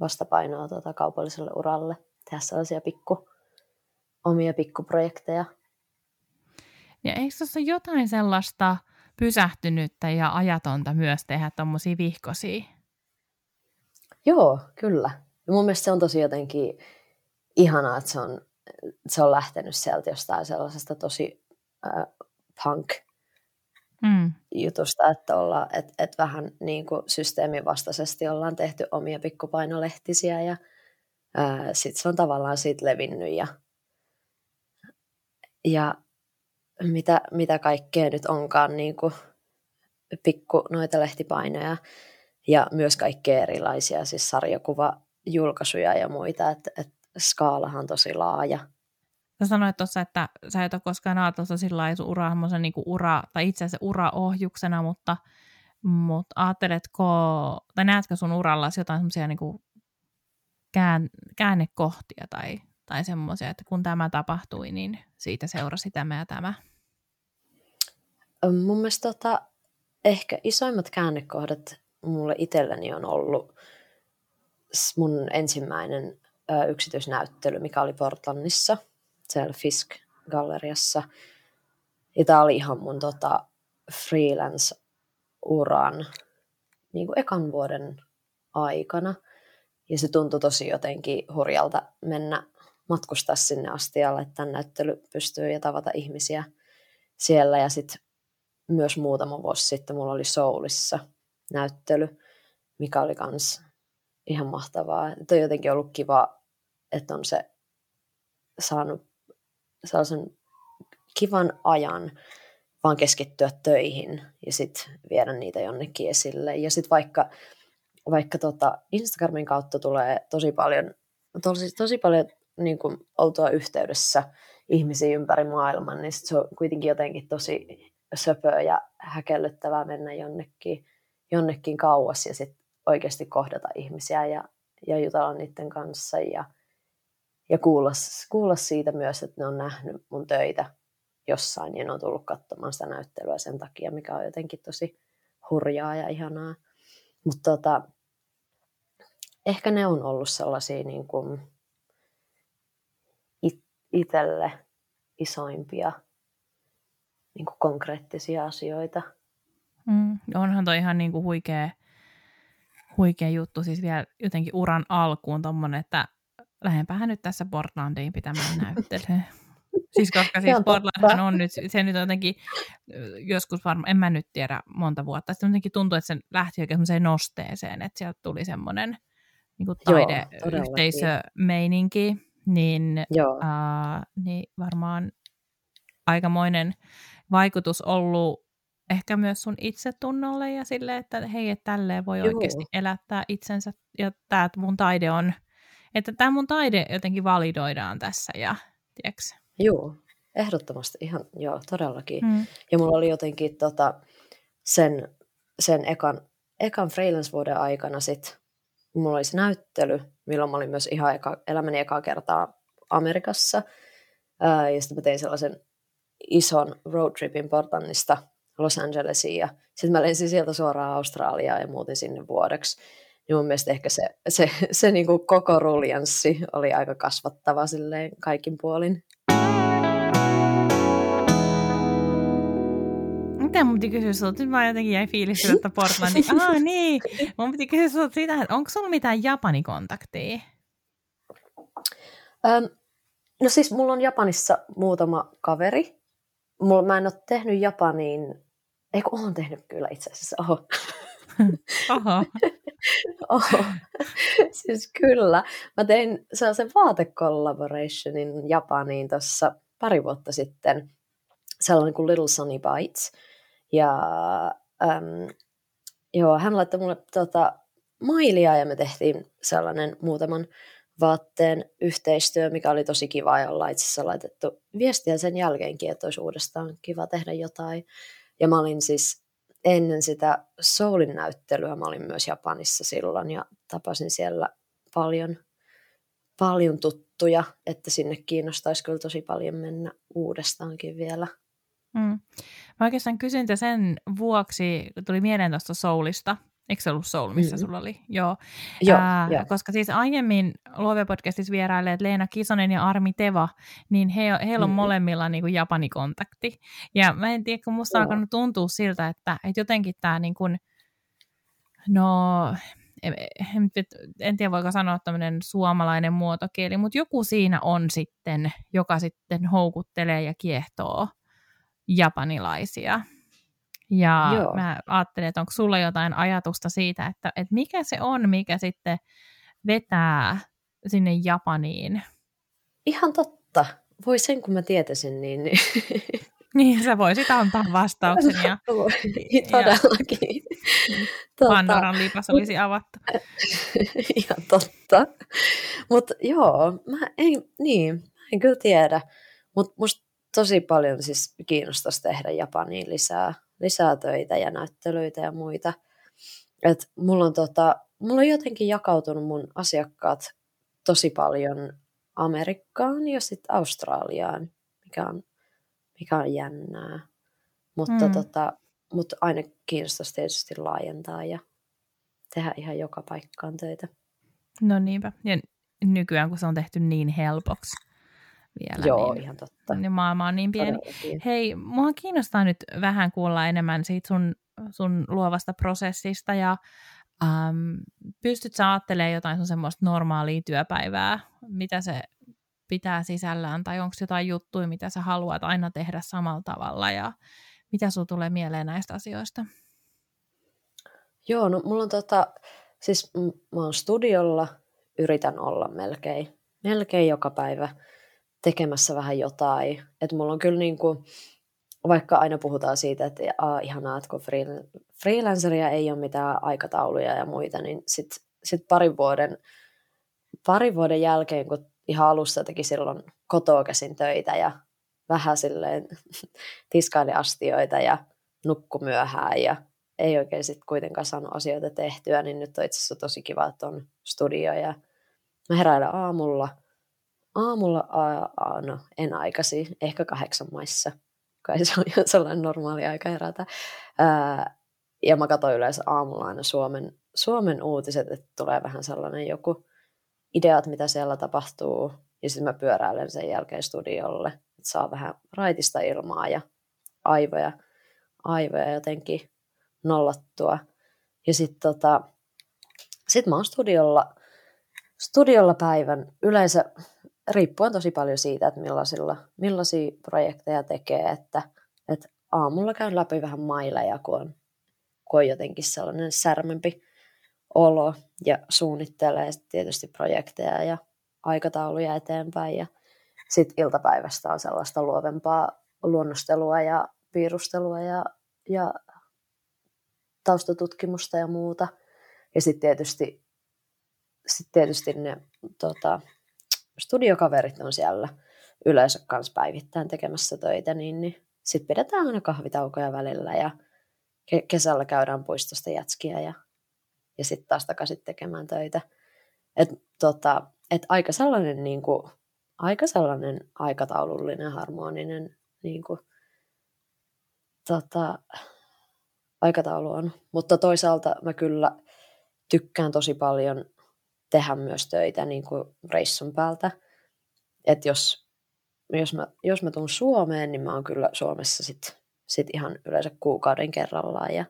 vastapainoa tota, kaupalliselle uralle. Tehdä sellaisia pikku, omia pikkuprojekteja. Ja eikö ole jotain sellaista pysähtynyttä ja ajatonta myös tehdä tuommoisia vihkosia? Joo, kyllä. Ja mun mielestä se on tosi jotenkin ihanaa, että se on, se on lähtenyt sieltä jostain sellaisesta tosi äh, punk mm. jutusta, että, olla, että, että vähän niin kuin systeemin vastaisesti ollaan tehty omia pikkupainolehtisiä ja äh, sitten se on tavallaan siitä levinnyt ja, ja mitä, mitä kaikkea nyt onkaan niin kuin pikku noita lehtipainoja ja myös kaikkea erilaisia, siis sarjakuva julkaisuja ja muita, että, että skaalahan on tosi laaja. Sä sanoit tuossa, että sä et ole koskaan ajatellut sillä lailla uraa niin ura, tai itse asiassa uraohjuksena, mutta, mutta ajatteletko, tai näetkö sun uralla jotain semmoisia niin kään, käännekohtia tai, tai semmoisia, että kun tämä tapahtui, niin siitä seurasi tämä ja tämä? Mun mielestä tota, ehkä isoimmat käännekohdat mulle itselleni on ollut mun ensimmäinen ö, yksityisnäyttely, mikä oli Portlandissa, siellä Fisk-galleriassa. Ja tämä oli ihan mun tota, freelance-uran niin kuin ekan vuoden aikana. Ja se tuntui tosi jotenkin hurjalta mennä matkustaa sinne asti ja laittaa näyttely pystyy ja tavata ihmisiä siellä. Ja sitten myös muutama vuosi sitten mulla oli Soulissa näyttely, mikä oli kans ihan mahtavaa. Että on jotenkin ollut kiva, että on se saanut sellaisen kivan ajan vaan keskittyä töihin ja sitten viedä niitä jonnekin esille. Ja sitten vaikka, vaikka tota Instagramin kautta tulee tosi paljon, tosi, tosi paljon niin kuin oltua yhteydessä ihmisiä ympäri maailman, niin se on kuitenkin jotenkin tosi söpöä ja häkellyttävää mennä jonnekin, jonnekin kauas ja sitten oikeasti kohdata ihmisiä ja, ja jutella niiden kanssa ja, ja kuulla, kuulla siitä myös, että ne on nähnyt mun töitä jossain ja ne on tullut katsomaan sitä näyttelyä sen takia, mikä on jotenkin tosi hurjaa ja ihanaa. Mutta tota, ehkä ne on ollut sellaisia niin kuin itselle isoimpia niin kuin konkreettisia asioita. Mm, onhan toi ihan niin kuin huikea huikea juttu, siis vielä jotenkin uran alkuun tommonen, että lähempäähän nyt tässä Portlandiin pitämään näyttelyä. Siis koska siis Portlandhan on nyt, se nyt jotenkin joskus varmaan, en mä nyt tiedä monta vuotta, sitten jotenkin tuntuu, että se lähti oikein semmoiseen nosteeseen, että sieltä tuli semmoinen niin taideyhteisömeininki, niin, uh, niin varmaan aikamoinen vaikutus ollut ehkä myös sun itsetunnolle ja sille, että hei, että tälleen voi Joo. oikeasti elättää itsensä ja tämä mun taide on, että tämä mun taide jotenkin validoidaan tässä ja tiedätkö? Joo, ehdottomasti ihan, joo, todellakin. Mm. Ja mulla oli jotenkin tota, sen, sen ekan, ekan freelance-vuoden aikana sit, mulla oli se näyttely, milloin mä olin myös ihan eka, elämäni ekaa kertaa Amerikassa. Ja sitten mä tein sellaisen ison roadtripin Portlandista Los Angelesiin ja sitten mä lensin sieltä suoraan Australiaan ja muutin sinne vuodeksi. Niin mun mielestä ehkä se, se, se niin kuin koko ruljanssi oli aika kasvattava silleen kaikin puolin. Mitä mun piti kysyä sinulta? Nyt mä jotenkin jäin fiilis että Portlandin. Ah niin, mun piti kysyä sinulta sitä, että onko sulla mitään Japani-kontaktia? Um, no siis mulla on Japanissa muutama kaveri. Mulla, mä en ole tehnyt Japaniin ei kun oon tehnyt kyllä itse asiassa, oho. Oho. oho. siis kyllä. Mä tein sellaisen vaatecollaborationin Japaniin tuossa pari vuotta sitten. Sellainen kuin Little Sunny Bites. Ja äm, joo, hän laittoi mulle tota, mailia ja me tehtiin sellainen muutaman vaatteen yhteistyö, mikä oli tosi kiva ja ollaan itse asiassa laitettu viestiä sen jälkeenkin, että olisi uudestaan kiva tehdä jotain. Ja mä olin siis ennen sitä Soulin näyttelyä, mä olin myös Japanissa silloin ja tapasin siellä paljon, paljon tuttuja, että sinne kiinnostaisi kyllä tosi paljon mennä uudestaankin vielä. Mm. Mä oikeastaan kysyn sen vuoksi, tuli mieleen tuosta Soulista, Eikö se ollut Soul, missä mm. sulla oli? Joo. Joo, Ää. Koska siis aiemmin Luovia-podcastissa vierailleet Leena Kisonen ja Armi Teva, niin he, heillä on mm. molemmilla niin kuin Japani-kontakti. Ja mä en tiedä, kun musta on alkanut tuntua siltä, että, että jotenkin tämä niin kuin, no, en, en tiedä voiko sanoa tämmöinen suomalainen muotokieli, mutta joku siinä on sitten, joka sitten houkuttelee ja kiehtoo japanilaisia. Ja Joo. mä ajattelin, että onko sulla jotain ajatusta siitä, että, että mikä se on, mikä sitten vetää sinne Japaniin? Ihan totta. Voi sen, kun mä tietäisin, niin... Niin, sä voisit antaa vastauksen. Ja, Todellakin. Ja Pandoran lipas olisi avattu. Ihan totta. Mutta joo, mä en, niin, mä en kyllä tiedä. Mutta musta tosi paljon siis kiinnostaisi tehdä Japaniin lisää lisää töitä ja näyttelyitä ja muita. Et mulla, on tota, mulla on jotenkin jakautunut mun asiakkaat tosi paljon Amerikkaan ja sitten Australiaan, mikä on, mikä on jännää. Mutta mm. tota, mut aina kiinnostaisi tietysti laajentaa ja tehdä ihan joka paikkaan töitä. No niinpä. Ja nykyään, kun se on tehty niin helpoksi, vielä. Joo, niin, ihan totta. Niin maailma on niin pieni. Todellakin. Hei, mua kiinnostaa nyt vähän kuulla enemmän siitä sun, sun luovasta prosessista ja äm, pystyt sä ajattelemaan jotain sun semmoista normaalia työpäivää, mitä se pitää sisällään tai onko jotain juttuja, mitä sä haluat aina tehdä samalla tavalla ja mitä sulla tulee mieleen näistä asioista? Joo, no mulla on tota, siis mä oon studiolla, yritän olla melkein, melkein joka päivä – tekemässä vähän jotain. Että mulla on kyllä niin kuin, vaikka aina puhutaan siitä, että aa, ihanaa, että kun freelanceria ei ole mitään aikatauluja ja muita, niin sitten sit parin, vuoden, parin vuoden jälkeen, kun ihan alussa teki silloin kotoa käsin töitä ja vähän silleen tiskaili astioita ja nukku myöhään ja ei oikein sitten kuitenkaan saanut asioita tehtyä, niin nyt on itse asiassa tosi kiva, että on studio ja mä heräilen aamulla – aamulla, aa, no en aikasi, ehkä kahdeksan maissa, kai se on ihan sellainen normaali aika herätä. Ja mä katsoin yleensä aamulla aina Suomen, Suomen uutiset, että tulee vähän sellainen joku ideat, mitä siellä tapahtuu, ja sitten mä pyöräilen sen jälkeen studiolle, että saa vähän raitista ilmaa ja aivoja, aivoja jotenkin nollattua. Ja sitten tota, sit mä oon studiolla, studiolla päivän. Yleensä riippuen tosi paljon siitä, että millaisilla, millaisia projekteja tekee, että, että aamulla käyn läpi vähän maileja, kun on, kun on jotenkin sellainen särmempi olo ja suunnittelee tietysti projekteja ja aikatauluja eteenpäin ja sitten iltapäivästä on sellaista luovempaa luonnostelua ja piirustelua ja, ja taustatutkimusta ja muuta. Ja sitten tietysti, sit tietysti ne tota, studiokaverit on siellä yleensä kanssa päivittäin tekemässä töitä, niin, niin sitten pidetään aina kahvitaukoja välillä ja ke- kesällä käydään puistosta jätskiä ja, ja sitten taas takaisin tekemään töitä. Et, tota, et aika sellainen niin kuin, aika sellainen aikataulullinen, harmoninen niin kuin, tota, aikataulu on. Mutta toisaalta mä kyllä tykkään tosi paljon tehdä myös töitä niin kuin reissun päältä. Että jos, jos, mä, jos mä tuun Suomeen, niin mä oon kyllä Suomessa sit, sit ihan yleensä kuukauden kerrallaan. Ja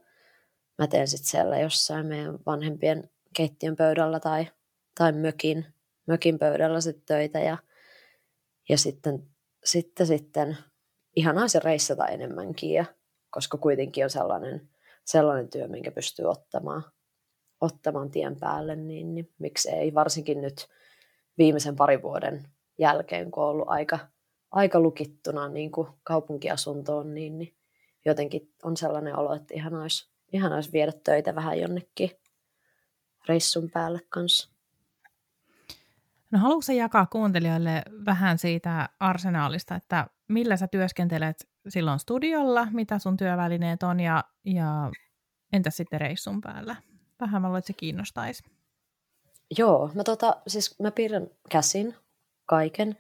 mä teen sitten siellä jossain meidän vanhempien keittiön pöydällä tai, tai mökin, mökin pöydällä sit töitä. Ja, ja sitten, sitten, sitten ihanaa se reissata enemmänkin, ja, koska kuitenkin on sellainen, sellainen työ, minkä pystyy ottamaan, ottamaan tien päälle, niin, niin miksi ei, varsinkin nyt viimeisen parin vuoden jälkeen, kun on ollut aika, aika lukittuna niin kuin kaupunkiasuntoon, niin, niin jotenkin on sellainen olo, että ihan olisi, ihan olisi viedä töitä vähän jonnekin reissun päälle kanssa. No haluatko jakaa kuuntelijoille vähän siitä arsenaalista, että millä sä työskentelet silloin studiolla, mitä sun työvälineet on ja, ja entä sitten reissun päällä? Vähän mä luulen, että se kiinnostaisi. Joo, mä, tota, siis mä piirrän käsin kaiken,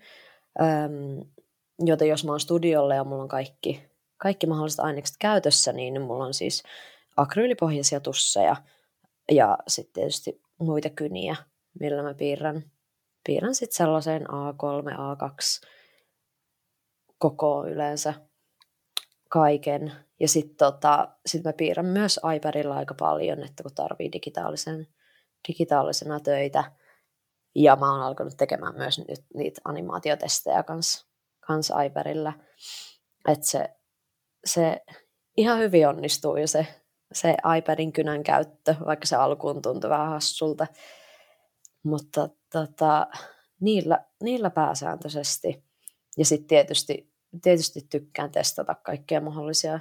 öm, joten jos mä oon studiolla ja mulla on kaikki, kaikki mahdolliset ainekset käytössä, niin mulla on siis akryylipohjaisia tusseja ja sitten tietysti muita kyniä, millä mä piirrän, piirrän sitten sellaiseen A3, A2 koko yleensä kaiken. Ja sitten tota, sit mä piirrän myös iPadilla aika paljon, että kun tarvii digitaalisen, digitaalisena töitä. Ja mä oon alkanut tekemään myös nyt niitä animaatiotestejä kans, kans iPadilla. Että se, se ihan hyvin onnistuu jo se, se iPadin kynän käyttö, vaikka se alkuun tuntui vähän hassulta. Mutta tota, niillä, niillä pääsääntöisesti. Ja sitten tietysti, tietysti tykkään testata kaikkia mahdollisia,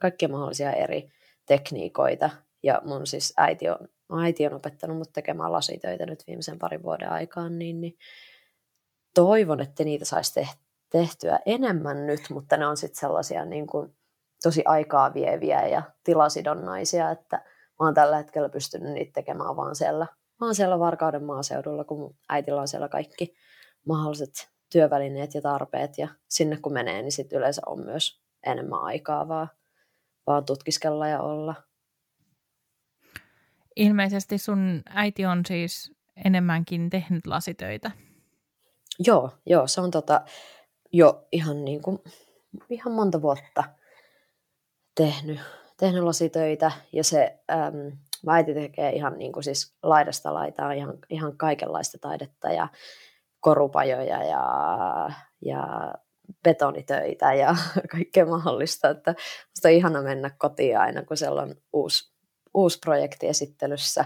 kaikkia mahdollisia eri tekniikoita. Ja mun siis äiti on, äiti on opettanut mut tekemään lasitöitä nyt viimeisen parin vuoden aikaan, niin, niin toivon, että niitä saisi tehtyä enemmän nyt, mutta ne on sitten sellaisia niin kuin tosi aikaa vieviä ja tilasidonnaisia, että mä oon tällä hetkellä pystynyt niitä tekemään vaan siellä, vaan siellä Varkauden maaseudulla, kun äitillä on siellä kaikki mahdolliset työvälineet ja tarpeet ja sinne kun menee, niin sitten yleensä on myös enemmän aikaa vaan, vaan tutkiskella ja olla. Ilmeisesti sun äiti on siis enemmänkin tehnyt lasitöitä. Joo, joo se on tota, jo ihan, niin kuin, ihan monta vuotta tehnyt, tehnyt lasitöitä ja se äm, äiti tekee ihan niin kuin siis laidasta laitaa ihan, ihan kaikenlaista taidetta ja korupajoja ja, ja betonitöitä ja kaikkea mahdollista. Että on ihana mennä kotiin aina, kun siellä on uusi, uusi projekti esittelyssä.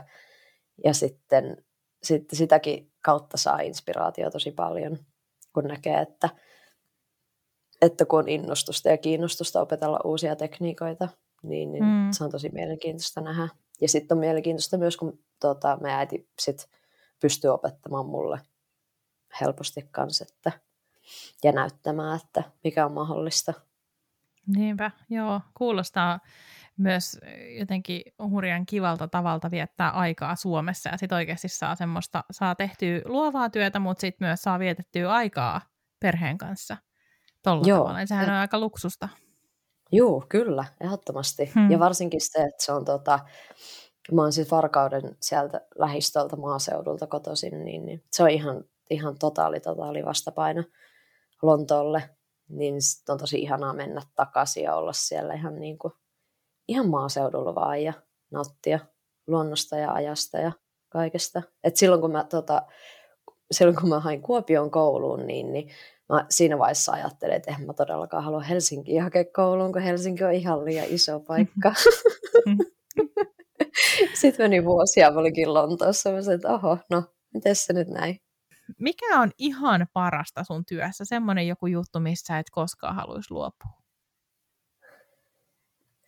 Ja sitten, sitten sitäkin kautta saa inspiraatio tosi paljon, kun näkee, että, että kun on innostusta ja kiinnostusta opetella uusia tekniikoita, niin, niin mm. se on tosi mielenkiintoista nähdä. Ja sitten on mielenkiintoista myös, kun tota, me äiti sit pystyy opettamaan mulle helposti kanssa, että, ja näyttämään, että mikä on mahdollista. Niinpä, joo. Kuulostaa myös jotenkin hurjan kivalta tavalta viettää aikaa Suomessa ja sitten oikeasti saa semmoista, saa tehtyä luovaa työtä, mutta sitten myös saa vietettyä aikaa perheen kanssa tuolla Joo. tavalla. Ja sehän on aika luksusta. Joo, kyllä, ehdottomasti. Hmm. Ja varsinkin se, että se on tota, mä oon siis Varkauden sieltä lähistöltä maaseudulta kotoisin, niin, niin se on ihan ihan totaali, totaali vastapaino Lontoolle, niin on tosi ihanaa mennä takaisin ja olla siellä ihan, niin kuin, ihan maaseudulla vaan ja nauttia luonnosta ja ajasta ja kaikesta. Et silloin kun mä tota, silloin kun mä hain Kuopion kouluun, niin, niin mä siinä vaiheessa ajattelin, että en mä todellakaan halua Helsinkiin hakea kouluun, kun Helsinki on ihan liian iso paikka. Sitten meni vuosia, mä olinkin Lontoossa, mä sanoin, että oho, no, miten se nyt näin? Mikä on ihan parasta sun työssä? Semmoinen joku juttu, missä et koskaan haluaisi luopua?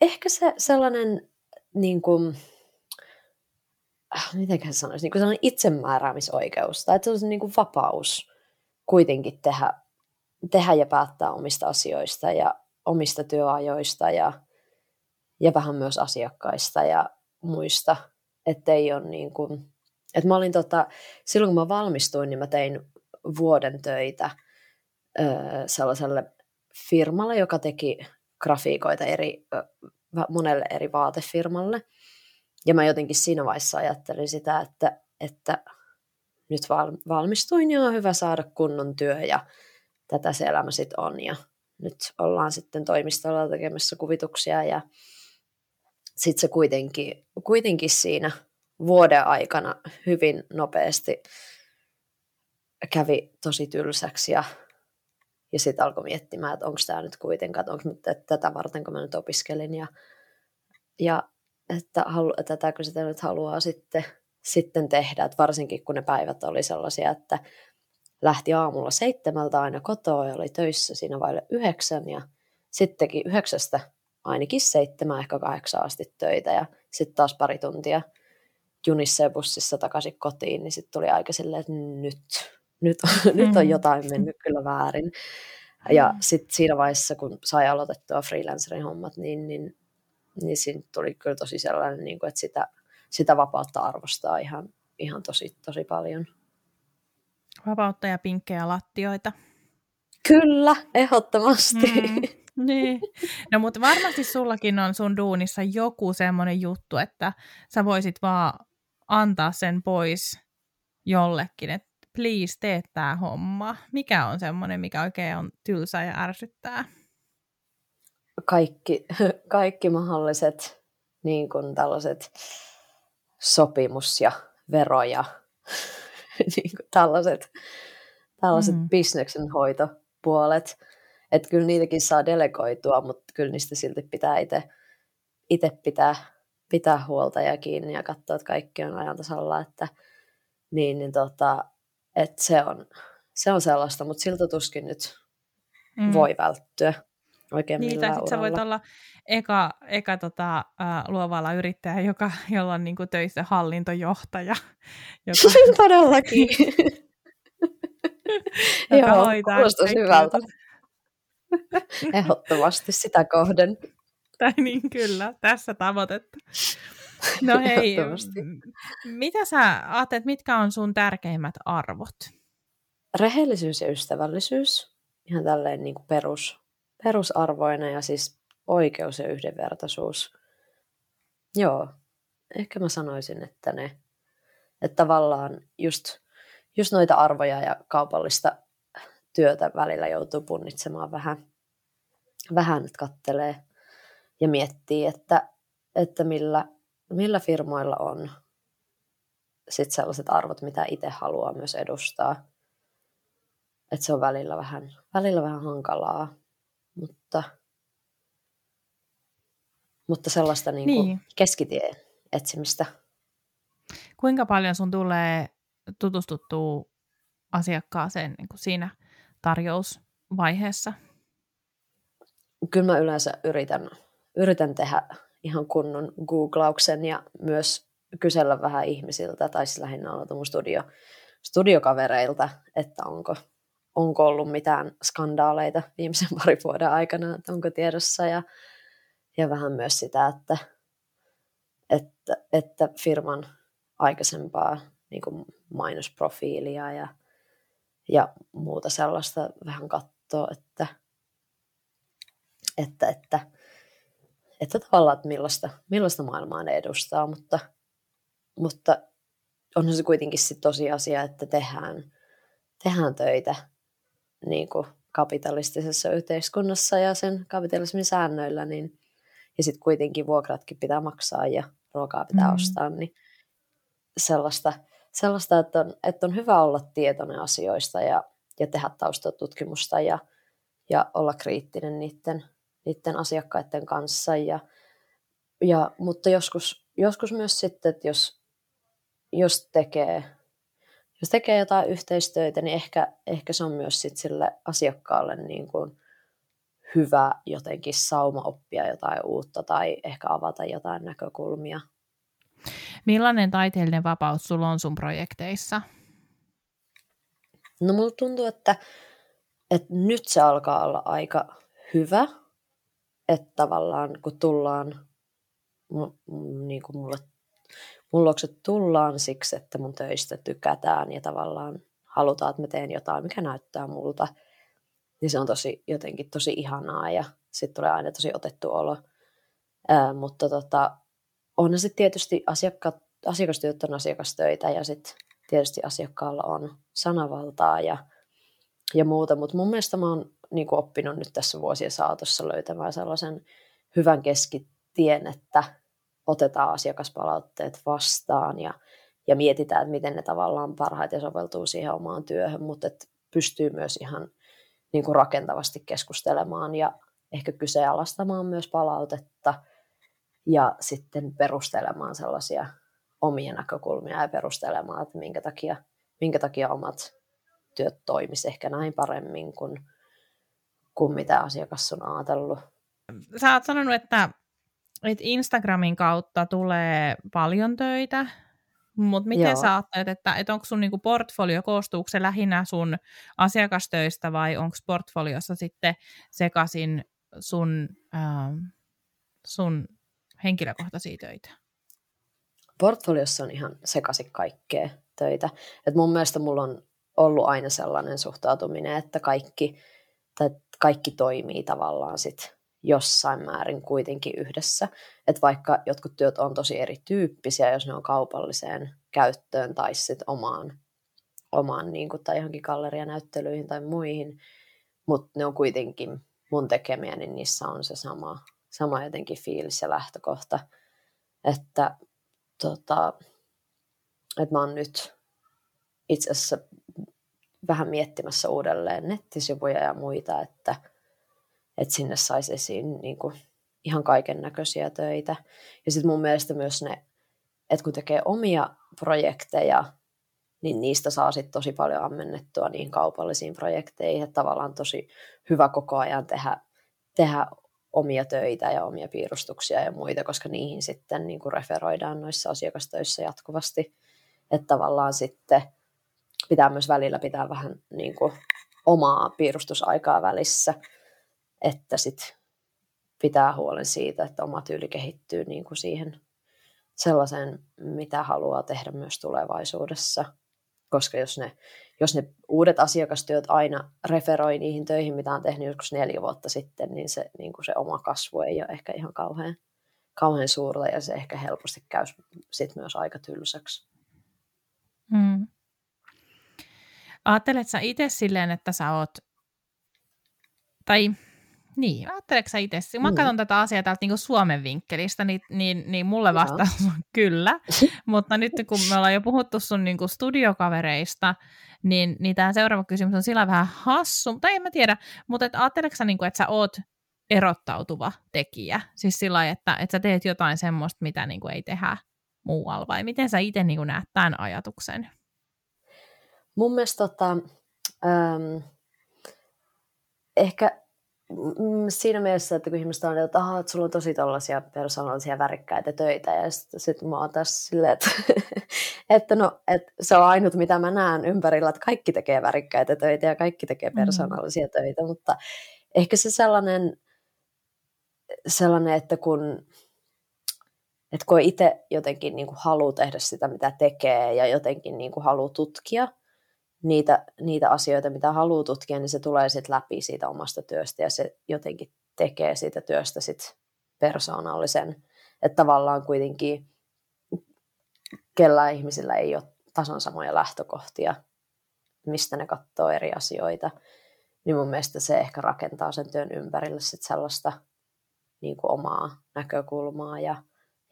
Ehkä se sellainen, niin kuin, äh, miten sanoisi, niin kuin sellainen itsemääräämisoikeus, tai että se on niin kuin vapaus kuitenkin tehdä, tehdä ja päättää omista asioista ja omista työajoista ja, ja vähän myös asiakkaista ja muista, ettei ole niin kuin, että mä olin tota, silloin kun mä valmistuin, niin mä tein vuoden töitä ö, sellaiselle firmalle, joka teki grafiikoita eri, ö, monelle eri vaatefirmalle. Ja mä jotenkin siinä vaiheessa ajattelin sitä, että, että nyt valmistuin ja on hyvä saada kunnon työ ja tätä se elämä sitten on. Ja nyt ollaan sitten toimistolla tekemässä kuvituksia ja sitten se kuitenkin, kuitenkin siinä vuoden aikana hyvin nopeasti kävi tosi tylsäksi ja, ja sitten alkoi miettimään, että onko tämä nyt kuitenkaan, onko nyt tätä varten, kun mä nyt opiskelin ja, ja että halu, tätäkö sitä nyt haluaa sitten, sitten tehdä, että varsinkin kun ne päivät oli sellaisia, että lähti aamulla seitsemältä aina kotoa ja oli töissä siinä vaille yhdeksän ja sittenkin yhdeksästä ainakin seitsemän, ehkä kahdeksan asti töitä ja sitten taas pari tuntia junissa ja bussissa takaisin kotiin, niin sitten tuli aika silleen, että nyt, nyt, mm. nyt on jotain mennyt kyllä väärin. Ja mm. sitten siinä vaiheessa, kun sai aloitettua freelancerin hommat, niin, niin, niin siinä tuli kyllä tosi sellainen, niin kuin, että sitä, sitä vapautta arvostaa ihan, ihan tosi, tosi paljon. Vapautta ja pinkkejä lattioita. Kyllä, ehdottomasti. Mm. Niin. No mutta varmasti sullakin on sun duunissa joku semmoinen juttu, että sä voisit vaan antaa sen pois jollekin, että please tee tämä homma. Mikä on semmoinen, mikä oikein on tylsä ja ärsyttää? Kaikki, kaikki mahdolliset niin kuin tällaiset sopimus- ja veroja, niin kuin tällaiset, tällaiset mm. bisneksen hoitopuolet. Että kyllä niitäkin saa delegoitua, mutta kyllä niistä silti pitää itse pitää pitää huolta ja kiinni ja katsoa, että kaikki on ajan tasalla, että niin, niin tota, että se, on, se on sellaista, mutta siltä tuskin nyt mm. voi välttyä oikein niin, millään sä voit olla eka, eka tota, äh, luovalla yrittäjä, joka, jolla on niin kuin töissä hallintojohtaja. Joka... Todellakin. Joo, kuulostaisi hyvältä. Ehdottomasti sitä kohden. Tai niin kyllä, tässä tavoitetta. No hei, mitä sä ajattelet, mitkä on sun tärkeimmät arvot? Rehellisyys ja ystävällisyys, ihan tälleen niin kuin perus, perusarvoina ja siis oikeus ja yhdenvertaisuus. Joo, ehkä mä sanoisin, että ne, että tavallaan just, just noita arvoja ja kaupallista työtä välillä joutuu punnitsemaan vähän, vähän että kattelee ja miettii, että, että millä, millä firmoilla on sit sellaiset arvot, mitä itse haluaa myös edustaa. Että se on välillä vähän, välillä vähän hankalaa, mutta, mutta sellaista niin kuin niin. keskitien etsimistä. Kuinka paljon sun tulee tutustuttua asiakkaaseen niin kuin siinä tarjousvaiheessa? Kyllä mä yleensä yritän yritän tehdä ihan kunnon googlauksen ja myös kysellä vähän ihmisiltä, tai siis lähinnä on mun studio, studiokavereilta, että onko, onko ollut mitään skandaaleita viimeisen parin vuoden aikana, että onko tiedossa, ja, ja vähän myös sitä, että, että, että firman aikaisempaa niin kuin mainosprofiilia ja, ja muuta sellaista vähän katsoa, että, että, että että tavallaan, että millaista, millaista maailmaa ne edustaa, mutta, mutta onhan se kuitenkin sit tosiasia, että tehdään, tehdään töitä niin kuin kapitalistisessa yhteiskunnassa ja sen kapitalismin säännöillä, niin, ja sitten kuitenkin vuokratkin pitää maksaa ja ruokaa pitää mm. ostaa, niin sellaista, sellaista, että on, että on hyvä olla tietoinen asioista ja, ja tehdä taustatutkimusta ja, ja olla kriittinen niiden, niiden asiakkaiden kanssa. Ja, ja, mutta joskus, joskus myös sitten, että jos, jos tekee jos tekee jotain yhteistyötä, niin ehkä, ehkä se on myös sit sille asiakkaalle niin kuin hyvä jotenkin sauma oppia jotain uutta tai ehkä avata jotain näkökulmia. Millainen taiteellinen vapaus sulla on sun projekteissa? No mulla tuntuu, että, että nyt se alkaa olla aika hyvä, että tavallaan kun tullaan, niin kuin mulle mun luokse tullaan siksi, että mun töistä tykätään ja tavallaan halutaan, että mä teen jotain, mikä näyttää multa. Niin se on tosi, jotenkin tosi ihanaa ja sitten tulee aina tosi otettu olo. Ää, mutta tota, on sitten tietysti asiakkaat, asiakastyöt on asiakastöitä ja sitten tietysti asiakkaalla on sanavaltaa ja, ja muuta, mutta mun mielestä mä oon niin oppinut nyt tässä vuosien saatossa löytämään sellaisen hyvän keskitien, että otetaan asiakaspalautteet vastaan ja, ja mietitään, että miten ne tavallaan parhaiten soveltuu siihen omaan työhön, mutta että pystyy myös ihan niin kuin rakentavasti keskustelemaan ja ehkä kyseenalaistamaan myös palautetta ja sitten perustelemaan sellaisia omia näkökulmia ja perustelemaan, että minkä takia, minkä takia omat työt toimisi ehkä näin paremmin kuin, kuin mitä asiakas on ajatellut. Sä oot sanonut, että että Instagramin kautta tulee paljon töitä, mutta miten Joo. sä ajattelet, että, että onko sun niinku portfolio, koostuuko se lähinnä sun asiakastöistä vai onko portfoliossa sitten sekaisin sun, äh, sun henkilökohtaisia töitä? Portfoliossa on ihan sekaisin kaikkea töitä. Et mun mielestä mulla on ollut aina sellainen suhtautuminen, että kaikki, tai kaikki toimii tavallaan sit jossain määrin kuitenkin yhdessä. Että vaikka jotkut työt on tosi erityyppisiä, jos ne on kaupalliseen käyttöön tai sitten omaan, omaan niin kuin, tai johonkin gallerianäyttelyihin tai muihin, mutta ne on kuitenkin mun tekemiä, niin niissä on se sama, sama jotenkin fiilis ja lähtökohta. Että, tota, että mä oon nyt itse asiassa vähän miettimässä uudelleen nettisivuja ja muita, että – että sinne saisi esiin niin kuin ihan kaiken näköisiä töitä. Ja sitten mun mielestä myös ne, että kun tekee omia projekteja, niin niistä saa sitten tosi paljon ammennettua niihin kaupallisiin projekteihin. Että tavallaan tosi hyvä koko ajan tehdä, tehdä omia töitä ja omia piirustuksia ja muita, koska niihin sitten niin kuin referoidaan noissa asiakastöissä jatkuvasti. Että tavallaan sitten pitää myös välillä pitää vähän niin kuin omaa piirustusaikaa välissä, että sit pitää huolen siitä, että oma tyyli kehittyy niin kuin siihen sellaiseen, mitä haluaa tehdä myös tulevaisuudessa. Koska jos ne, jos ne uudet asiakastyöt aina referoi niihin töihin, mitä on tehnyt joskus neljä vuotta sitten, niin se, niin kuin se oma kasvu ei ole ehkä ihan kauhean, kauhean suurta ja se ehkä helposti käy sit myös aika tylsäksi. Hmm. Ajattelet sä itse silleen, että sä oot, tai niin, ajatteleeko itse? Mä mm. katson tätä asiaa täältä niin Suomen vinkkelistä, niin, niin, niin mulle vastaus on kyllä. Mutta nyt kun me ollaan jo puhuttu sun niin kuin studiokavereista, niin, niin tämä seuraava kysymys on sillä vähän hassu, tai en mä tiedä, mutta et ajatteleeko sä, niin kuin, että sä oot erottautuva tekijä? Siis sillä että, että sä teet jotain semmoista, mitä niin kuin ei tehdä muualla, vai miten sä itse niin näet tämän ajatuksen? Mun mielestä tota, ähm, ehkä Mm, siinä mielessä, että kun ihmiset on, että, Aha, että sulla on tosi tällaisia persoonallisia värikkäitä töitä, ja sitten sit mä oon tässä silleen, että, että, no, että se on ainut, mitä mä näen ympärillä, että kaikki tekee värikkäitä töitä ja kaikki tekee mm. persoonallisia mm. töitä, mutta ehkä se sellainen, sellainen että kun, että kun itse jotenkin niin kuin haluaa tehdä sitä, mitä tekee, ja jotenkin niin kuin haluaa tutkia, niitä, niitä asioita, mitä haluaa tutkia, niin se tulee sitten läpi siitä omasta työstä ja se jotenkin tekee siitä työstä sit persoonallisen. Että tavallaan kuitenkin kellä ihmisillä ei ole tasan samoja lähtökohtia, mistä ne katsoo eri asioita, niin mun mielestä se ehkä rakentaa sen työn ympärille sit sellaista niin kuin omaa näkökulmaa ja,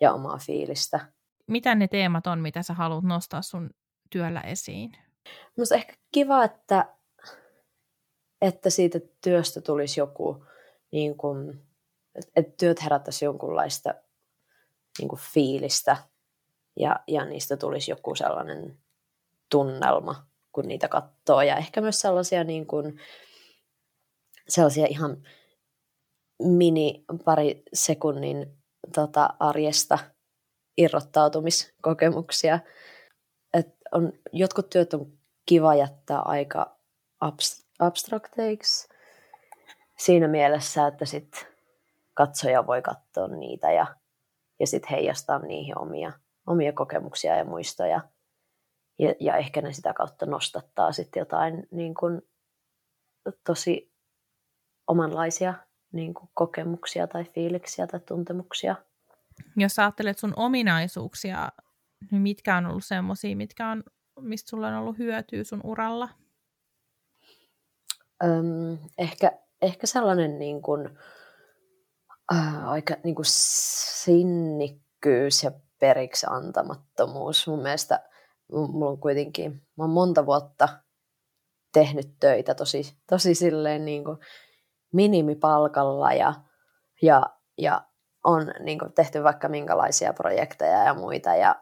ja omaa fiilistä. Mitä ne teemat on, mitä sä haluat nostaa sun työllä esiin? Minusta ehkä kiva, että, että siitä työstä tulisi joku, niin kuin, että työt herättäisi jonkunlaista niin kuin fiilistä ja, ja niistä tulisi joku sellainen tunnelma, kun niitä katsoo. Ja ehkä myös sellaisia, niin kuin, sellaisia ihan mini pari sekunnin tota, arjesta irrottautumiskokemuksia. Et on, jotkut työt on kiva jättää aika abstrakteiksi siinä mielessä, että sit katsoja voi katsoa niitä ja, ja sitten heijastaa niihin omia, omia kokemuksia ja muistoja. Ja, ja ehkä ne sitä kautta nostattaa sitten jotain niin kun, tosi omanlaisia niin kun, kokemuksia tai fiiliksiä tai tuntemuksia. Jos ajattelet sun ominaisuuksia, niin mitkä on ollut semmoisia, mitkä on, mistä sulla on ollut hyötyä sun uralla? Öm, ehkä, ehkä sellainen niin kun, äh, aika niin kuin sinnikkyys ja periksi antamattomuus. Mun mielestä mulla on kuitenkin, mä oon monta vuotta tehnyt töitä tosi, tosi silleen niin kuin minimipalkalla ja, ja, ja on niin kuin tehty vaikka minkälaisia projekteja ja muita ja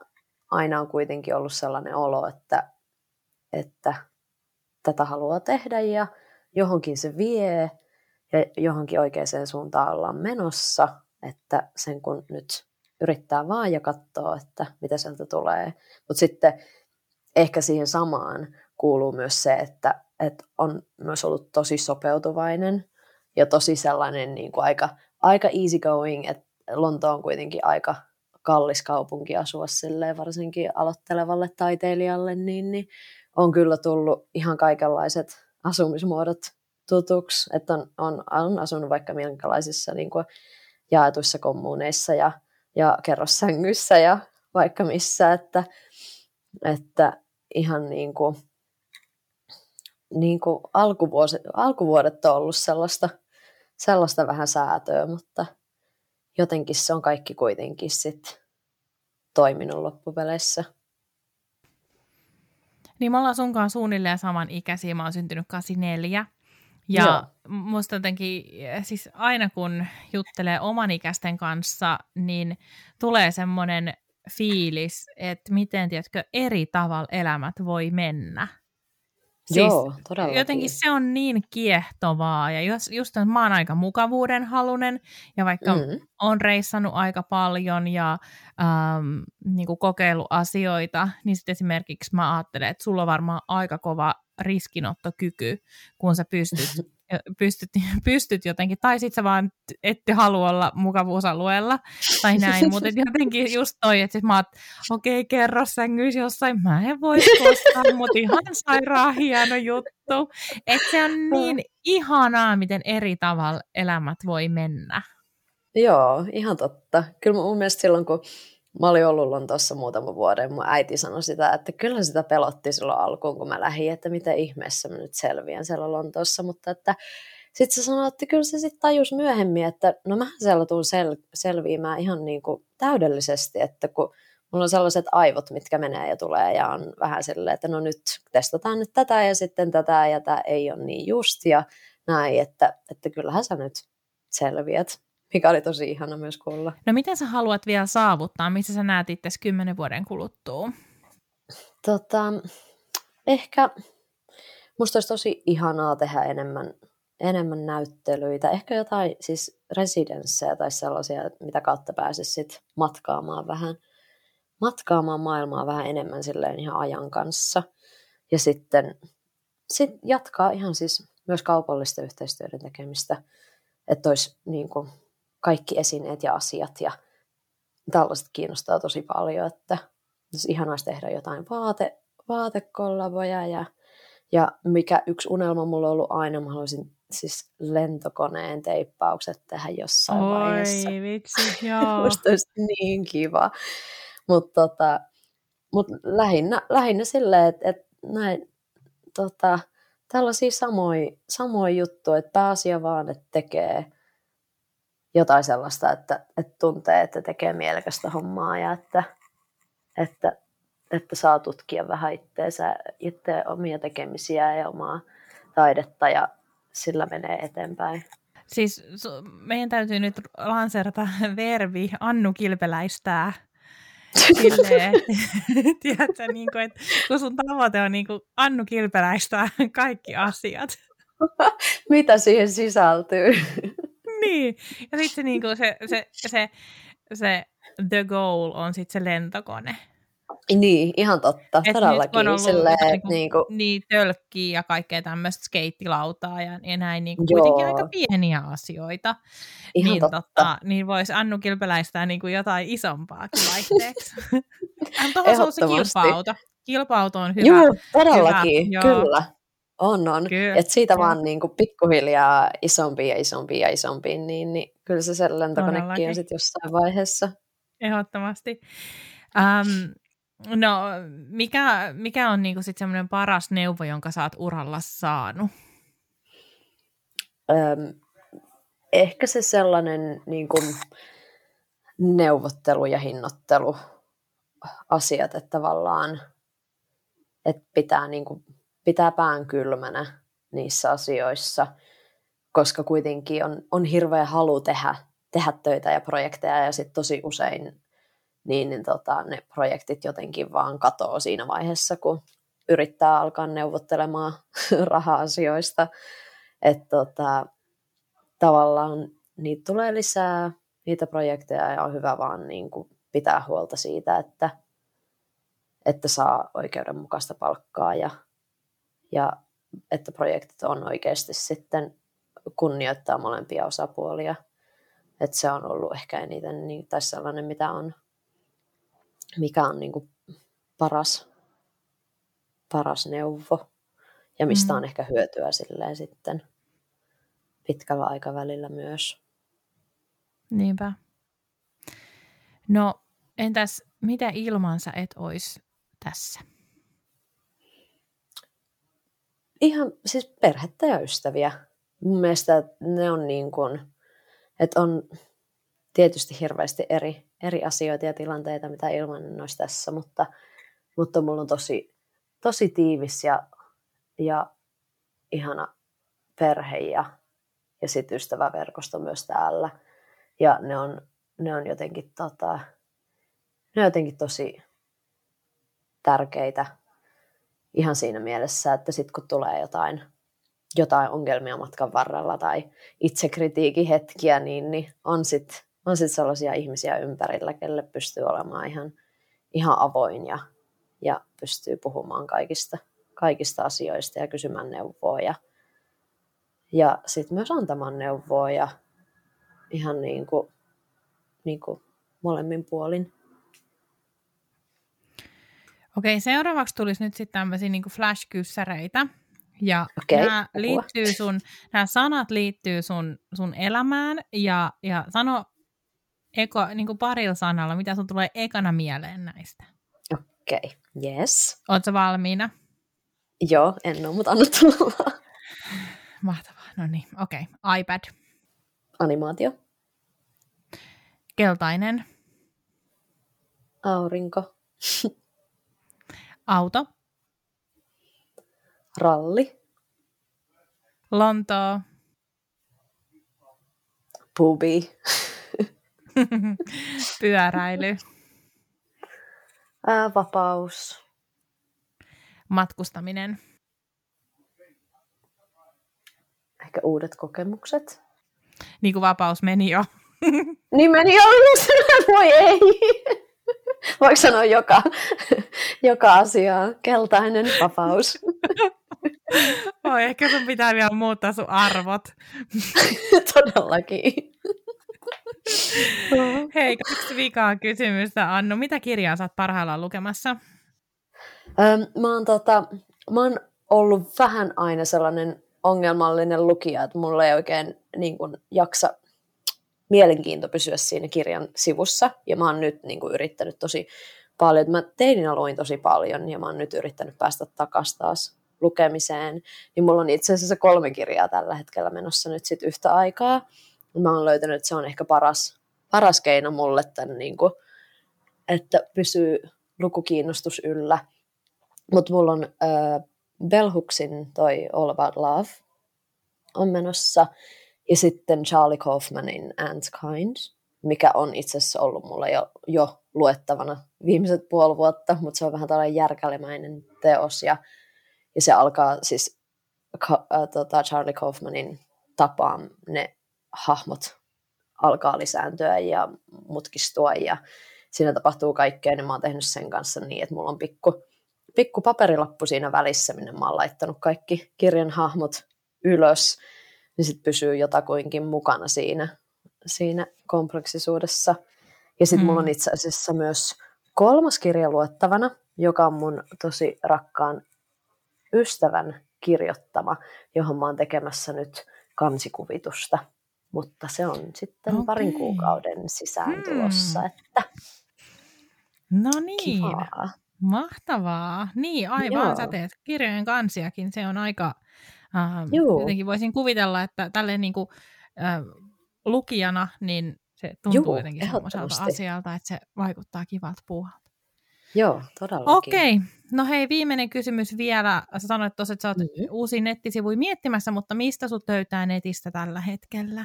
aina on kuitenkin ollut sellainen olo, että, että tätä haluaa tehdä ja johonkin se vie ja johonkin oikeaan suuntaan ollaan menossa, että sen kun nyt yrittää vaan ja katsoa, että mitä sieltä tulee. Mutta sitten ehkä siihen samaan kuuluu myös se, että, että on myös ollut tosi sopeutuvainen ja tosi sellainen niin kuin aika, aika easy going, että Lonto on kuitenkin aika kallis kaupunki asua silleen, varsinkin aloittelevalle taiteilijalle, niin, niin on kyllä tullut ihan kaikenlaiset asumismuodot tutuksi, että on, on, on asunut vaikka minkälaisissa niin kuin jaetuissa kommuuneissa ja, ja kerrossängyissä ja vaikka missä, että, että ihan niin kuin, niin kuin alkuvuosi, alkuvuodet on ollut sellaista, sellaista vähän säätöä, mutta jotenkin se on kaikki kuitenkin sit toiminut loppupeleissä. Niin me ollaan sunkaan suunnilleen saman ikäisiä. Mä oon syntynyt 84. Ja Joo. musta jotenkin, siis aina kun juttelee oman ikäisten kanssa, niin tulee semmoinen fiilis, että miten, tiedätkö, eri tavalla elämät voi mennä. Siis Joo, todellakin. Jotenkin se on niin kiehtovaa ja just, just että mä oon aika mukavuuden halunen ja vaikka mm. on reissannut aika paljon ja ähm, niin kuin kokeillut asioita, niin sitten esimerkiksi mä ajattelen, että sulla on varmaan aika kova riskinottokyky, kun sä pystyt pystyt, pystyt jotenkin, tai sitten sä vaan ette halua olla mukavuusalueella tai näin, mutta jotenkin just toi, että sit mä oot, okei, okay, kerro sängyys jossain, mä en voi koskaan, mutta ihan sairaan hieno juttu. Että se on niin ihanaa, miten eri tavalla elämät voi mennä. Joo, ihan totta. Kyllä mun mielestä silloin, kun mä olin ollut Lontoossa muutama vuoden, mun äiti sanoi sitä, että kyllä sitä pelotti silloin alkuun, kun mä lähdin, että mitä ihmeessä mä nyt selviän siellä Lontoossa, mutta että sitten se sanoi, että kyllä se sitten tajus myöhemmin, että no mä siellä tuun sel- selviämään ihan niin kuin täydellisesti, että kun mulla on sellaiset aivot, mitkä menee ja tulee ja on vähän silleen, että no nyt testataan nyt tätä ja sitten tätä ja tämä ei ole niin just ja näin, että, että kyllähän sä nyt selviät mikä oli tosi ihana myös kuulla. No miten sä haluat vielä saavuttaa? Missä sä näet itse kymmenen vuoden kuluttua? Tota, ehkä musta olisi tosi ihanaa tehdä enemmän, enemmän näyttelyitä. Ehkä jotain siis residenssejä tai sellaisia, mitä kautta pääsisi sit matkaamaan vähän, matkaamaan maailmaa vähän enemmän silleen ihan ajan kanssa. Ja sitten sit jatkaa ihan siis myös kaupallisten yhteistyöiden tekemistä, että olisi niin kuin, kaikki esineet ja asiat ja tällaiset kiinnostaa tosi paljon, että olisi ihanaa tehdä jotain vaate, vaatekollaboja ja, ja mikä yksi unelma mulla on ollut aina, mä haluaisin siis lentokoneen teippaukset tehdä jossain Oi, vaiheessa. vitsi, joo. Musta olisi niin kiva. Mutta tota, mut lähinnä, lähinnä silleen, että et näin, tota, tällaisia samoja, samoja juttuja, että pääasia vaan, että tekee jotain sellaista, että, että tuntee, että tekee mielekästä hommaa ja että, että että saa tutkia vähän itteensä, itse omia tekemisiä ja omaa taidetta ja sillä menee eteenpäin. Siis meidän täytyy nyt lanserata verbi Annu Kilpeläistää. Silleen, tiedätkö, niin kuin, että kun sun tavoite on niin kuin Annu Kilpeläistää kaikki asiat. Mitä siihen sisältyy? Niin, ja sitten se, niin kuin se, se, se, se the goal on sitten se lentokone. Niin, ihan totta, Et todellakin. Nyt on silleen, niin, kuin, niin, kuin... niin tölkkiä ja kaikkea tämmöistä skeittilautaa ja, ja näin niin kuin kuitenkin aika pieniä asioita. Ihan niin, totta. Tota, niin voisi Annu Kilpeläistää niin kuin jotain isompaakin vaihteeksi. Tuohon on se kilpa-auto. Kilpa-auto on hyvä. Joo, todellakin, hyvä. kyllä. On, on. Kyllä. Et siitä vaan niin kuin pikkuhiljaa isompi ja isompi ja isompi, niin, niin kyllä se sen lentokonekin on sitten jossain vaiheessa. Ehdottomasti. Um, No, mikä, mikä on niinku sit semmoinen paras neuvo, jonka sä oot uralla saanut? Öm, ehkä se sellainen niinku, neuvottelu ja hinnoittelu asiat, että tavallaan että pitää, niinku, pitää pään kylmänä niissä asioissa, koska kuitenkin on, on hirveä halu tehdä, tehdä töitä ja projekteja ja sitten tosi usein niin, niin tota, ne projektit jotenkin vaan katoo siinä vaiheessa, kun yrittää alkaa neuvottelemaan raha-asioista. Että tota, tavallaan niitä tulee lisää, niitä projekteja, ja on hyvä vaan niin kuin pitää huolta siitä, että, että saa oikeudenmukaista palkkaa ja, ja että projektit on oikeasti sitten kunnioittaa molempia osapuolia. Että se on ollut ehkä eniten niin, tai sellainen, mitä on mikä on niin kuin paras, paras neuvo ja mistä mm. on ehkä hyötyä silleen sitten pitkällä aikavälillä myös. Niinpä. No entäs mitä ilman sä et ois tässä? Ihan siis perhettä ja ystäviä. Mun mielestä ne on niin kuin, että on tietysti hirveästi eri, eri asioita ja tilanteita, mitä ilman olisi tässä, mutta, mutta mulla on tosi, tosi tiivis ja, ja ihana perhe ja, ja sit ystäväverkosto myös täällä. Ja ne on, ne on jotenkin, tota, ne on jotenkin tosi tärkeitä ihan siinä mielessä, että sitten kun tulee jotain, jotain ongelmia matkan varrella tai itsekritiikin hetkiä, niin, niin on sitten on sitten sellaisia ihmisiä ympärillä, kelle pystyy olemaan ihan, ihan avoin ja, ja pystyy puhumaan kaikista, kaikista asioista ja kysymään neuvoa ja, ja sitten myös antamaan neuvoa ja ihan niin kuin, niin kuin molemmin puolin. Okei, seuraavaksi tulisi nyt sitten tämmöisiä niin flash-kyssäreitä. Ja okay. nämä, liittyy sun, nämä sanat liittyy sun, sun elämään ja, ja sano eko, niin kuin parilla sanalla, mitä sun tulee ekana mieleen näistä? Okei, okay. yes. Oletko valmiina? Joo, en ole, mutta anna tulla Mahtavaa, no niin, okei. Okay. iPad. Animaatio. Keltainen. Aurinko. Auto. Ralli. Lontoo. Pubi. Pyöräily. Ää, vapaus. Matkustaminen. Ehkä uudet kokemukset. Niin kuin vapaus meni jo. niin meni jo, voi ei. Voiko sanoa joka, joka asia keltainen vapaus? Oi, ehkä sun pitää vielä muuttaa sun arvot. Todellakin. Hei, kaksi vikaa kysymystä, Annu. Mitä kirjaa sä oot parhaillaan lukemassa? Öm, mä, oon tota, mä oon ollut vähän aina sellainen ongelmallinen lukija, että mulla ei oikein niin kun, jaksa mielenkiinto pysyä siinä kirjan sivussa. Ja mä oon nyt niin kun, yrittänyt tosi paljon. Mä teininä luin tosi paljon ja mä oon nyt yrittänyt päästä takaisin taas lukemiseen. Niin mulla on itse asiassa kolme kirjaa tällä hetkellä menossa nyt sit yhtä aikaa mä oon löytänyt, että se on ehkä paras, paras keino mulle tämän, niin kuin, että pysyy, lukukiinnostus yllä. Mutta mulla on äh, Bell Hooksin toi All About Love on menossa, ja sitten Charlie Kaufmanin Ant Kind, mikä on itse asiassa ollut mulla jo, jo luettavana viimeiset puoli vuotta, mutta se on vähän tällainen järkälemäinen teos, ja, ja se alkaa siis ka, äh, tota Charlie Kaufmanin tapaan ne hahmot alkaa lisääntyä ja mutkistua. Ja siinä tapahtuu kaikkea, niin mä oon tehnyt sen kanssa niin, että mulla on pikku, pikku paperilappu siinä välissä, minne mä oon laittanut kaikki kirjan hahmot ylös, niin sit pysyy jotakuinkin mukana siinä, siinä kompleksisuudessa. Ja sitten mm. mulla on itse asiassa myös kolmas kirja luettavana, joka on mun tosi rakkaan ystävän kirjoittama, johon mä oon tekemässä nyt kansikuvitusta. Mutta se on sitten okay. parin kuukauden sisään tulossa, hmm. että No niin, kivaa. mahtavaa. Niin, aivan, Joo. sä teet kirjojen kansiakin, se on aika, äh, jotenkin voisin kuvitella, että tälleen niin kuin, äh, lukijana, niin se tuntuu Joo, jotenkin semmoiselta asialta, että se vaikuttaa kivalta puuhalta. Joo, todellakin. Okei, no hei, viimeinen kysymys vielä. Sä sanoit tuossa, että sä oot mm-hmm. uusi nettisivuja miettimässä, mutta mistä sut löytää netistä tällä hetkellä?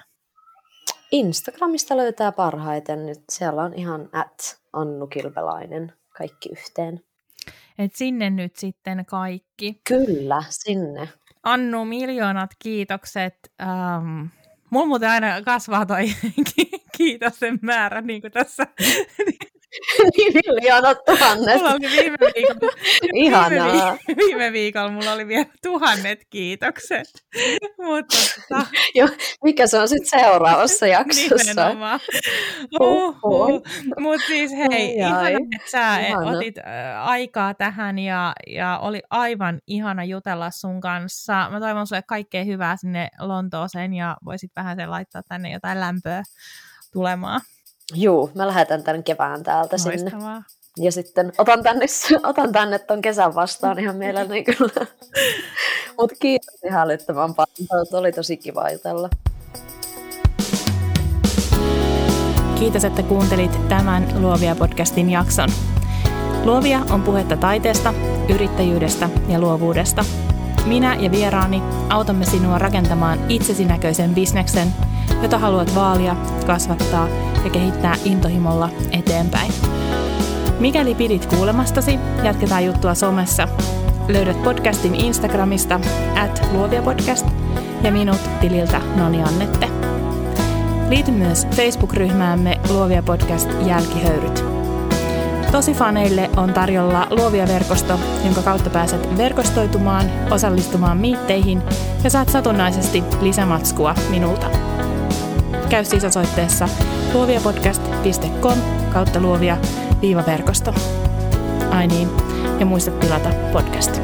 Instagramista löytää parhaiten nyt. Siellä on ihan at Annu Kilpelainen kaikki yhteen. Et sinne nyt sitten kaikki. Kyllä, sinne. Annu, miljoonat kiitokset. Um, mulla muuten aina kasvaa toi kiitosten määrä, niin kuin tässä miljoonat tuhannet. Mulla oli viime viikolla, Ihanaa. Viime, viime viikolla mulla oli vielä tuhannet kiitokset. Mutta, tota... jo, mikä se on sitten seuraavassa jaksossa? Nimenomaan. Uhuh. Mutta siis hei, ihana, että sä ihana. otit aikaa tähän ja, ja oli aivan ihana jutella sun kanssa. Mä toivon sulle kaikkea hyvää sinne Lontooseen ja voisit vähän sen laittaa tänne jotain lämpöä tulemaan. Juu, mä lähetän tämän kevään täältä Loistavaa. sinne. Ja sitten otan tänne, otan tänne ton kesän vastaan ihan mielelläni kyllä. Mutta kiitos ihan älyttömän paljon. Oli tosi kiva jutella. Kiitos, että kuuntelit tämän Luovia podcastin jakson. Luovia on puhetta taiteesta, yrittäjyydestä ja luovuudesta. Minä ja vieraani autamme sinua rakentamaan itsesinäköisen bisneksen, jota haluat vaalia, kasvattaa ja kehittää intohimolla eteenpäin. Mikäli pidit kuulemastasi, jatketaan juttua somessa. Löydät podcastin Instagramista at luoviapodcast ja minut tililtä Noni Annette. Liity myös Facebook-ryhmäämme Luovia Podcast Jälkihöyryt. Tosi faneille on tarjolla Luovia verkosto, jonka kautta pääset verkostoitumaan, osallistumaan miitteihin ja saat satunnaisesti lisämatskua minulta. Käy siis osoitteessa luoviapodcast.com kautta luovia viivaverkosto. Ai niin, ja muista tilata podcast.